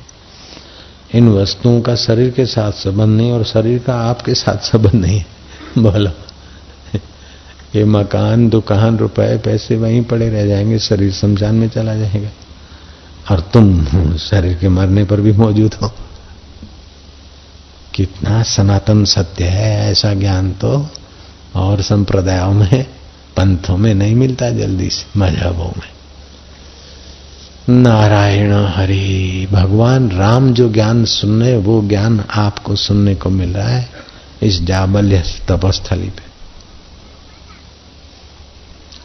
इन वस्तुओं का शरीर के साथ संबंध नहीं और शरीर का आपके साथ संबंध नहीं। [LAUGHS] बोलो। ये मकान, दुकान, रुपए, पैसे वहीं पड़े रह जाएँगे, शरीर शमशान में चला जाएगा। और तुम शरीर के मरने पर भी मौजूद हो। कितना सनातन सत्य है, ऐसा ज्ञान तो और संप्रदायों में, पंथों में नहीं मिलता जल्दी से, मजहबों में। नारायण हरि, भगवान राम जो ज्ञान सुन रहे वो ज्ञान आपको सुनने को मिल रहा है, इस जाबल्य तपस्थली पे।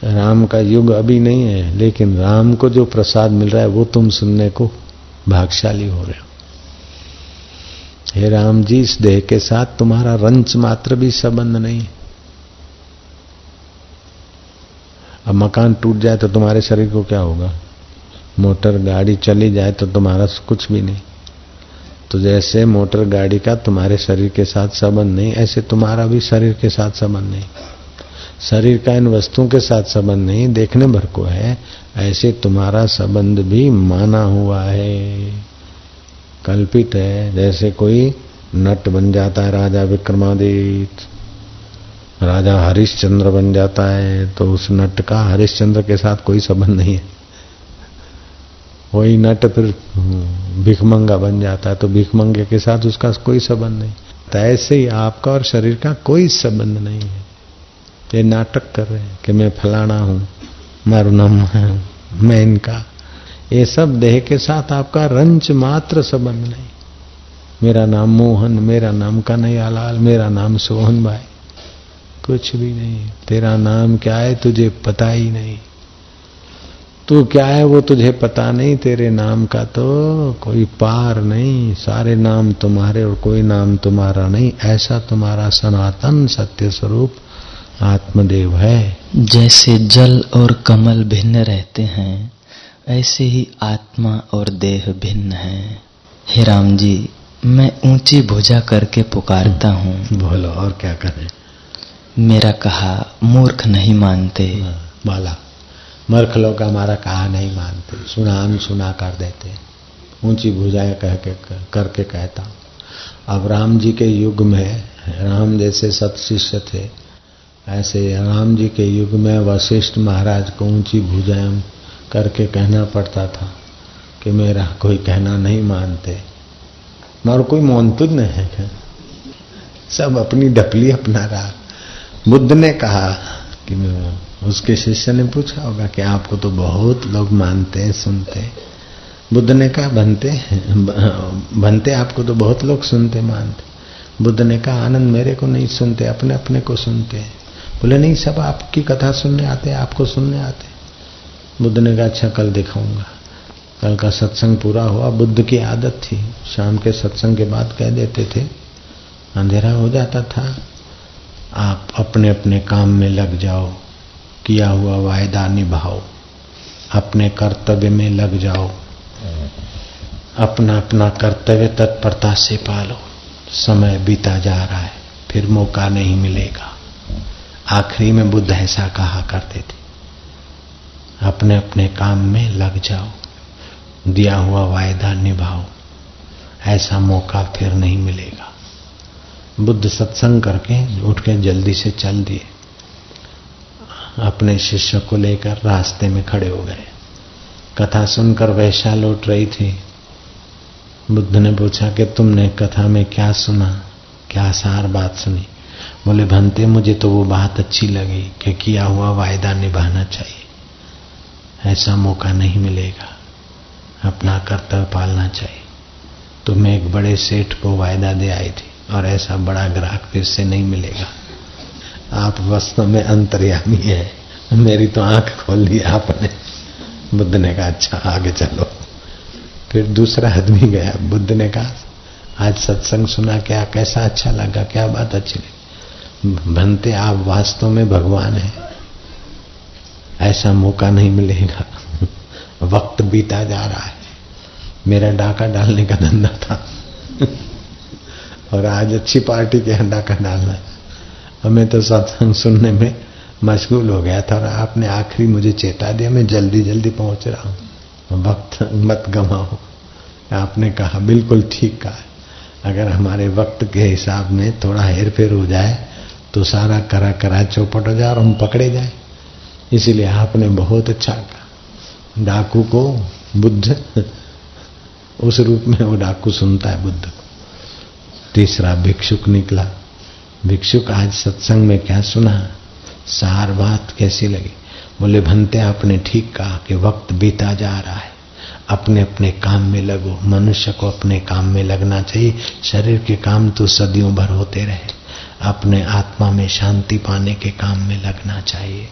राम का युग अभी नहीं है, लेकिन राम को जो प्रसाद मिल रहा है, वो तुम सुनने को भागशाली हो रहे हो। हे राम जी, इस देह के साथ तुम्हारा रंच मात्र भी संबंध नहीं अब मकान टूट जाए तो तुम्हारे शरीर को क्या होगा? मोटर गाड़ी चली जाए तो तुम्हारा कुछ भी नहीं। तो जैसे मोटर गाड़ी का तुम्हारे शरीर के साथ संबंध नहीं, ऐसे तुम्हारा भी शरीर के साथ संबंध नहीं। शरीर का इन वस्तुओं के साथ संबंध नहीं, देखने भर को है, ऐसे तुम्हारा संबंध भी माना हुआ है। कल्पित है, जैसे कोई नट बन जाता है राजा विक्रमादित्य। राजा हरिश्चंद्र बन जाता है तो उस नट का हरिश्चंद्र के साथ कोई संबंध नहीं है। वही नट फिर भिखमंगा बन जाता है तो भिखमंगे के साथ उसका कोई संबंध नहीं। तो ऐसे ही आपका और शरीर का कोई संबंध नहीं है। ये नाटक कर रहे हैं कि मैं फलाना हूँ, मारू नाम है, मैं इनका। ये सब देह के साथ आपका रंच मात्र संबंध नहीं। मेरा नाम मोहन, मेरा नाम कन्हैया लाल मेरा नाम सोहन भाई। कुछ भी नहीं, तेरा नाम क्या है तुझे पता ही नहीं। तू क्या है वो तुझे पता नहीं, तेरे नाम का तो कोई पार नहीं। सारे नाम तुम्हारे और कोई नाम तुम्हारा नहीं। ऐसा तुम्हारा सनातन सत्य स्वरूप आत्मदेव है।
जैसे जल और कमल भिन्न रहते हैं ऐसे ही आत्मा और देह भिन्न है। हे राम जी मैं ऊँची भुजा करके पुकारता हूँ।
बोलो और क्या करें?
मेरा कहा मूर्ख नहीं मानते।
माला मूर्ख लोग हमारा कहा नहीं मानते। सुना अनसुना कर देते। ऊँची भुजाएँ कह के करके कहता अब राम जी के युग में राम जैसे सत शिष्य थे। ऐसे राम जी के युग में वशिष्ठ महाराज को ऊँची भुजाएँ करके कहना पड़ता था कि मेरा कोई कहना नहीं मानते। मगर कोई मोनतुद नहीं है सब अपनी डपली अपना रहा बुद्ध ने कहा कि उसके शिष्य ने पूछा होगा कि आपको तो बहुत लोग मानते हैं, सुनते हैं। बुद्ध ने कहा, बनते बनते आपको तो बहुत लोग सुनते, मानते। बुद्ध ने कहा, आनंद मेरे को नहीं सुनते अपने अपने को सुनते हैं। बोले नहीं, सब आपकी कथा सुनने आते हैं, आपको सुनने आते बुद्ध ने कहा अच्छा कल दिखाऊँगा। कल का सत्संग पूरा हुआ, बुद्ध की आदत थी। शाम के सत्संग के बाद कह देते थे, अंधेरा हो जाता था। आप अपने अपने काम में लग जाओ। किया हुआ वायदा निभाओ। अपने कर्तव्य में लग जाओ। अपना अपना कर्तव्य तत्परता से पालो। समय बीता जा रहा है, फिर मौका नहीं मिलेगा। आखिरी में बुद्ध ऐसा कहा करते थे अपने अपने काम में लग जाओ, दिया हुआ वायदा निभाओ, ऐसा मौका फिर नहीं मिलेगा। बुद्ध सत्संग करके उठ के जल्दी से चल दिए। अपने शिष्य को लेकर रास्ते में खड़े हो गए। कथा सुनकर वैशा लौट रही थी। बुद्ध ने पूछा कि तुमने कथा में क्या सुना, क्या सार बात सुनी? बोले, भंते, मुझे तो वो बात अच्छी लगी कि किया हुआ वायदा निभाना चाहिए। ऐसा मौका नहीं मिलेगा। अपना कर्तव्य पालना चाहिए। तो मैं एक बड़े सेठ को वायदा दे आई थी और ऐसा बड़ा ग्राहक फिर से नहीं मिलेगा। आप वास्तव में अंतर्यामी है। मेरी तो आँख खोल दी आपने। बुद्ध ने कहा अच्छा आगे चलो। फिर दूसरा आदमी गया, बुद्ध ने कहा, आज सत्संग सुना, क्या, कैसा अच्छा लगा? क्या बात अच्छी लगी? बनते आप वास्तव में भगवान हैं। ऐसा मौका नहीं मिलेगा। वक्त बीता जा रहा है। मेरा डाका डालने का धंधा था। और आज अच्छी पार्टी के यहाँ डाका डालना है। हमें तो सत्संग सुनने में मशगूल हो गया था और आपने आखिरी मुझे चेता दिया। मैं जल्दी जल्दी पहुँच रहा हूँ। वक्त मत गमाओ आपने कहा, बिल्कुल ठीक कहा अगर हमारे वक्त के हिसाब में थोड़ा हेर फेर हो जाए तो सारा करा करा चौपट हो जाए और हम पकड़े जाए। इसीलिए आपने बहुत अच्छा कहा। डाकू को बुद्ध, उस रूप में वो डाकू सुनता है बुद्ध को। तीसरा भिक्षुक निकला। भिक्षुक आज सत्संग में क्या सुना? सार बात कैसी लगी? बोले भनते आपने ठीक कहा कि वक्त बीता जा रहा है। अपने अपने काम में लगो। मनुष्य को अपने काम में लगना चाहिए। शरीर के काम तो सदियों भर होते रहे। अपने आत्मा में शांति पाने के काम में लगना चाहिए।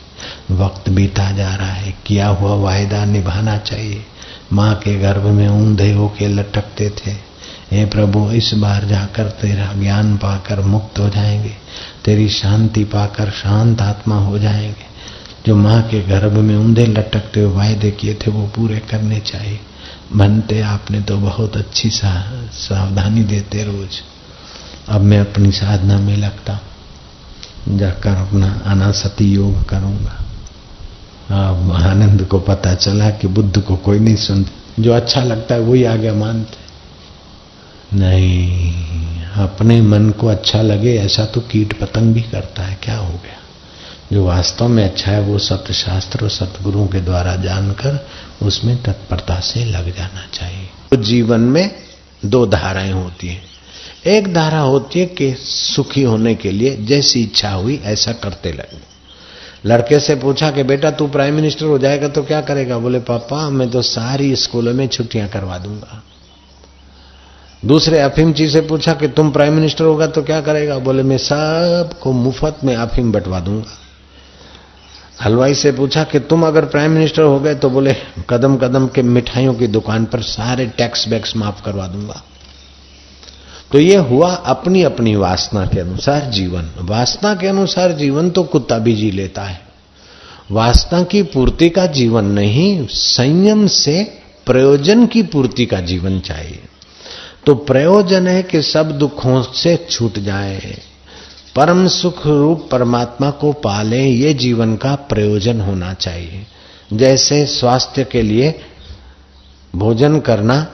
वक्त बीता जा रहा है किया हुआ वायदा निभाना चाहिए। माँ के गर्भ में ऊंधे होके लटकते थे। हे प्रभु इस बार जाकर तेरा ज्ञान पाकर मुक्त हो जाएँगे। तेरी शांति पाकर शांत आत्मा हो जाएँगे। जो माँ के गर्भ में ऊंधे लटकते हुए वायदे किए थे वो पूरे करने चाहिए। बनते आपने तो बहुत अच्छी सा, सावधानी देते रोज। अब मैं अपनी साधना में लगता जाकर अपना अनासती योग करूँगा। अब आनंद को पता चला कि बुद्ध को कोई नहीं सुन जो अच्छा लगता है वही आगे मानते नहीं, अपने मन को अच्छा लगे ऐसा तो कीट पतंग भी करता है, क्या हो गया? जो वास्तव में अच्छा है, वो सत्य शास्त्र और सतगुरुओं के द्वारा जानकर उसमें तत्परता से लग जाना चाहिए। तो जीवन में दो धाराएँ होती हैं। एक धारा होती है कि सुखी होने के लिए जैसी इच्छा हुई, ऐसा करते लगे। लड़के से पूछा कि बेटा, तू प्राइम मिनिस्टर हो जाएगा तो क्या करेगा? बोले, पापा, मैं तो सारी स्कूलों में छुट्टियाँ करवा दूँगा। दूसरे अफीम जी से पूछा कि तुम प्राइम मिनिस्टर होगा तो क्या करेगा? बोले, मैं सबको मुफ़्त में अफीम बंटवा दूँगा। हलवाई से पूछा कि तुम अगर प्राइम मिनिस्टर हो गए तो बोले कदम कदम के मिठाइयों की दुकान पर सारे टैक्स बैक्स माफ़ करवा दूँगा। तो ये हुआ अपनी अपनी वासना के अनुसार जीवन। वासना के अनुसार जीवन तो कुत्ता भी जी लेता है। वासना की पूर्ति का जीवन नहीं, संयम से प्रयोजन की पूर्ति का जीवन चाहिए। तो प्रयोजन है कि सब दुखों से छूट जाए। परम सुख रूप परमात्मा को पाले, ये जीवन का प्रयोजन होना चाहिए। जैसे स्वास्थ्य के लिए भोजन करना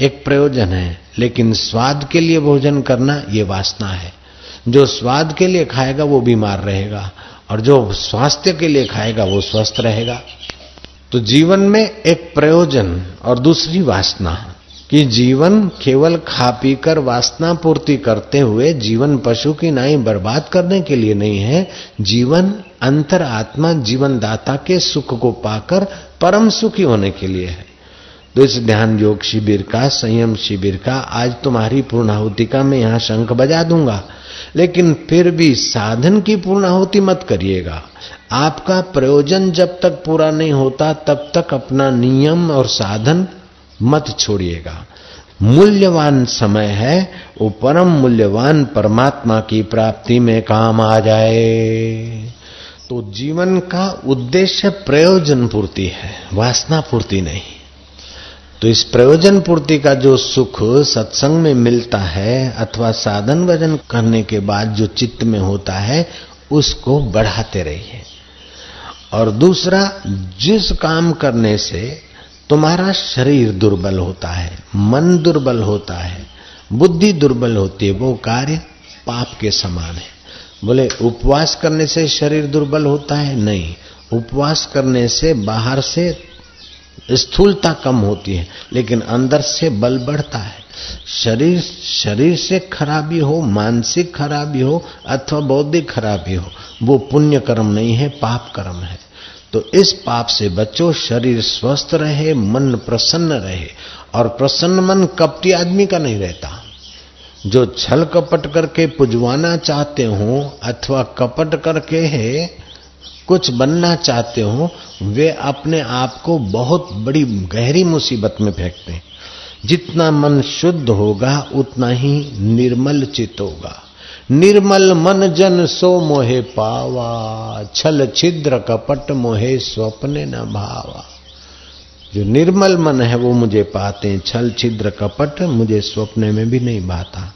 एक प्रयोजन है, लेकिन स्वाद के लिए भोजन करना ये वासना है। जो स्वाद के लिए खाएगा, वो बीमार रहेगा, और जो स्वास्थ्य के लिए खाएगा, वो स्वस्थ रहेगा। तो जीवन में एक प्रयोजन और दूसरी वासना, कि जीवन केवल खा पी कर वासना पूर्ति करते हुए जीवन पशु की नाई बर्बाद करने के लिए नहीं है, जीवन अंतर आत्मा जीवन दाता के सुख को पाकर परम सुखी होने के लिए है। तो इस ध्यान योग शिविर का, संयम शिविर का, आज तुम्हारी पूर्णाहुति का मैं यहाँ शंख बजा दूँगा। लेकिन फिर भी साधन की पूर्णाहुति मत करिएगा। आपका प्रयोजन जब तक पूरा नहीं होता, तब तक अपना नियम और साधन मत छोड़िएगा। मूल्यवान समय है, वो परम मूल्यवान परमात्मा की प्राप्ति में काम आ जाए। तो जीवन का उद्देश्य प्रयोजन पूर्ति है, वासना पूर्ति नहीं। तो इस प्रयोजन पूर्ति का जो सुख सत्संग में मिलता है अथवा साधन वज़न करने के बाद जो चित्त में होता है, उसको बढ़ाते रहिए। और दूसरा, जिस काम करने से तुम्हारा शरीर दुर्बल होता है, मन दुर्बल होता है, बुद्धि दुर्बल होती है, वो कार्य पाप के समान है। बोले, उपवास करने से शरीर दुर्बल होता है? नहीं। उपवास करने से बाहर से स्थूलता कम होती है, लेकिन अंदर से बल बढ़ता है। शरीर शरीर से खराबी हो, मानसिक खराबी हो, अथवा बौद्धिक खराबी हो, वो पुण्य कर्म नहीं है, पाप कर्म है। तो इस पाप से बचो, शरीर स्वस्थ रहे, मन प्रसन्न रहे, और प्रसन्न मन कपटी आदमी का नहीं रहता। जो छल कपट करके पुजवाना चाहते हो, अथवा कपट करके है कुछ बनना चाहते हो, वे अपने आप को बहुत बड़ी गहरी मुसीबत में फेंकते हैं। जितना मन शुद्ध होगा, उतना ही निर्मल चित होगा। निर्मल मन जन सो मोहे पावा, छल छिद्र कपट मोहे स्वप्ने न भावा। जो निर्मल मन है, वो मुझे पाते छल छिद्र कपट मुझे स्वप्ने में भी नहीं भाता।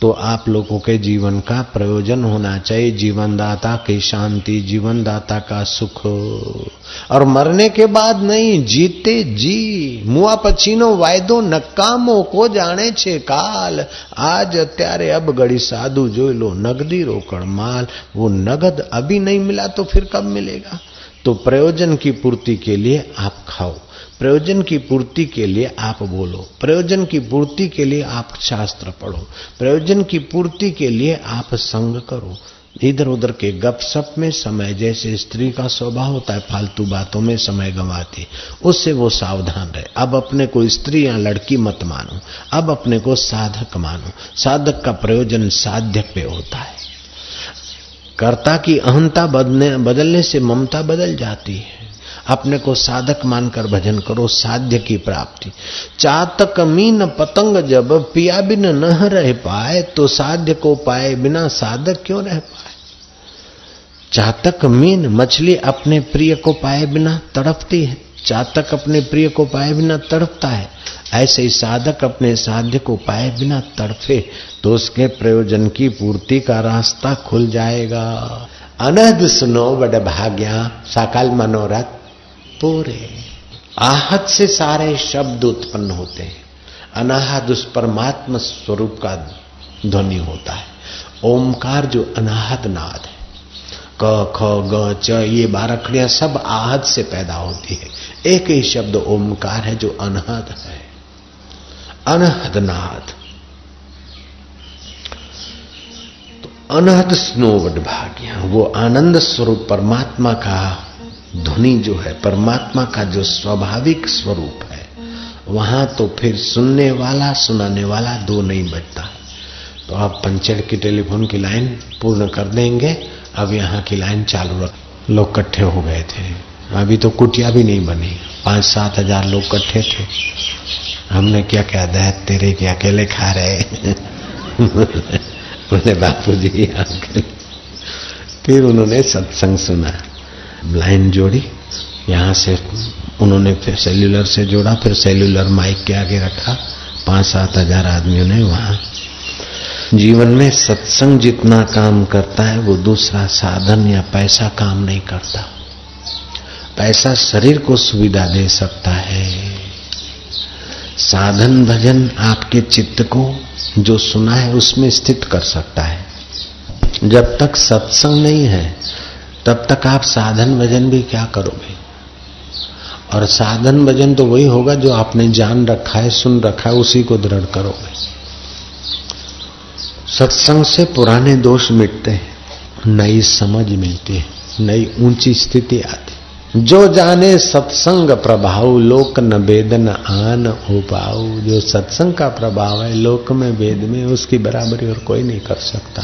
तो आप लोगों के जीवन का प्रयोजन होना चाहिए जीवन दाता की शांति जीवन दाता का सुख और मरने के बाद नहीं जीते जी मुआ पछीनो वायदो नकामो को जाने छे काल आज અત્યારે अब गड़ी साधु जो लो नगदी रोकड़ माल वो नगद अभी नहीं मिला तो फिर कब मिलेगा तो प्रयोजन की पूर्ति के लिए आप खाओ प्रयोजन की पूर्ति के लिए आप बोलो। प्रयोजन की पूर्ति के लिए आप शास्त्र पढ़ो। प्रयोजन की पूर्ति के लिए आप संग करो। इधर उधर के गप सप में समय, जैसे स्त्री का स्वभाव होता है, फालतू बातों में समय गंवाती उससे वो सावधान रहे। अब अपने को स्त्री या लड़की मत मानो। अब अपने को साधक मानो। साधक का प्रयोजन साध्य पे होता है। कर्ता की अहंता बदलने से ममता बदल जाती है। अपने को साधक मानकर भजन करो, साध्य की प्राप्ति। चातक मीन पतंग जब पिया बिन न रह पाए तो साध्य को पाए बिना साधक क्यों रह पाए? चातक मीन मछली अपने प्रिय को पाए बिना तड़पती है। चातक अपने प्रिय को पाए बिना तड़पता है। ऐसे ही साधक अपने साध्य को पाए बिना तड़फे तो उसके प्रयोजन की पूर्ति का रास्ता खुल जाएगा। अनहद सुनो बड़ भाग्या, साकाल मनोरथ। पूरे आहत से सारे शब्द उत्पन्न होते हैं। अनाहद उस परमात्मा स्वरूप का ध्वनि होता है। ओमकार जो अनाहत नाद है। क, ख, ग, च, ये बारखड़ियाँ सब आहत से पैदा होती है। एक ही शब्द ओमकार है जो अनहद है। अनहद नाद। अनहद स्नोवट भाग्य, वो आनंद स्वरूप परमात्मा का ध्वनि जो है, परमात्मा का जो स्वाभाविक स्वरूप है, वहाँ तो फिर सुनने वाला, सुनाने वाला दो नहीं बचता। तो आप पंचर की टेलीफोन की लाइन पूर्ण कर देंगे। अब यहाँ की लाइन चालू रख, लोग कट्ठे हो गए थे। अभी तो कुटिया भी नहीं बनी। पाँच सात हज़ार लोग कट्ठे थे। हमने क्या क्या दहत तेरे के अकेले खा रहे [LAUGHS] बोले बापू जी फिर उन्होंने सत्संग सुना। लाइन जोड़ी, यहाँ से उन्होंने फिर सेल्यूलर से जोड़ा, फिर सेल्यूलर माइक के आगे रखा। पाँच सात हज़ार आदमियों ने वहाँ। जीवन में सत्संग जितना काम करता है, वो दूसरा साधन या पैसा काम नहीं करता। पैसा शरीर को सुविधा दे सकता है। साधन भजन आपके चित्त को जो सुना है, उसमें स्थित कर सकता है। जब तक सत्संग नहीं है तब तक आप साधन भजन भी क्या करोगे? और साधन भजन तो वही होगा जो आपने जान रखा है, सुन रखा है, उसी को दृढ़ करोगे। सत्संग से पुराने दोष मिटते हैं, नई समझ मिलती है, नई ऊँची स्थिति आती जो जाने सत्संग प्रभाव, लोक न वेद न आन पाओ जो सत्संग का प्रभाव है, लोक में वेद में, उसकी बराबरी और कोई नहीं कर सकता।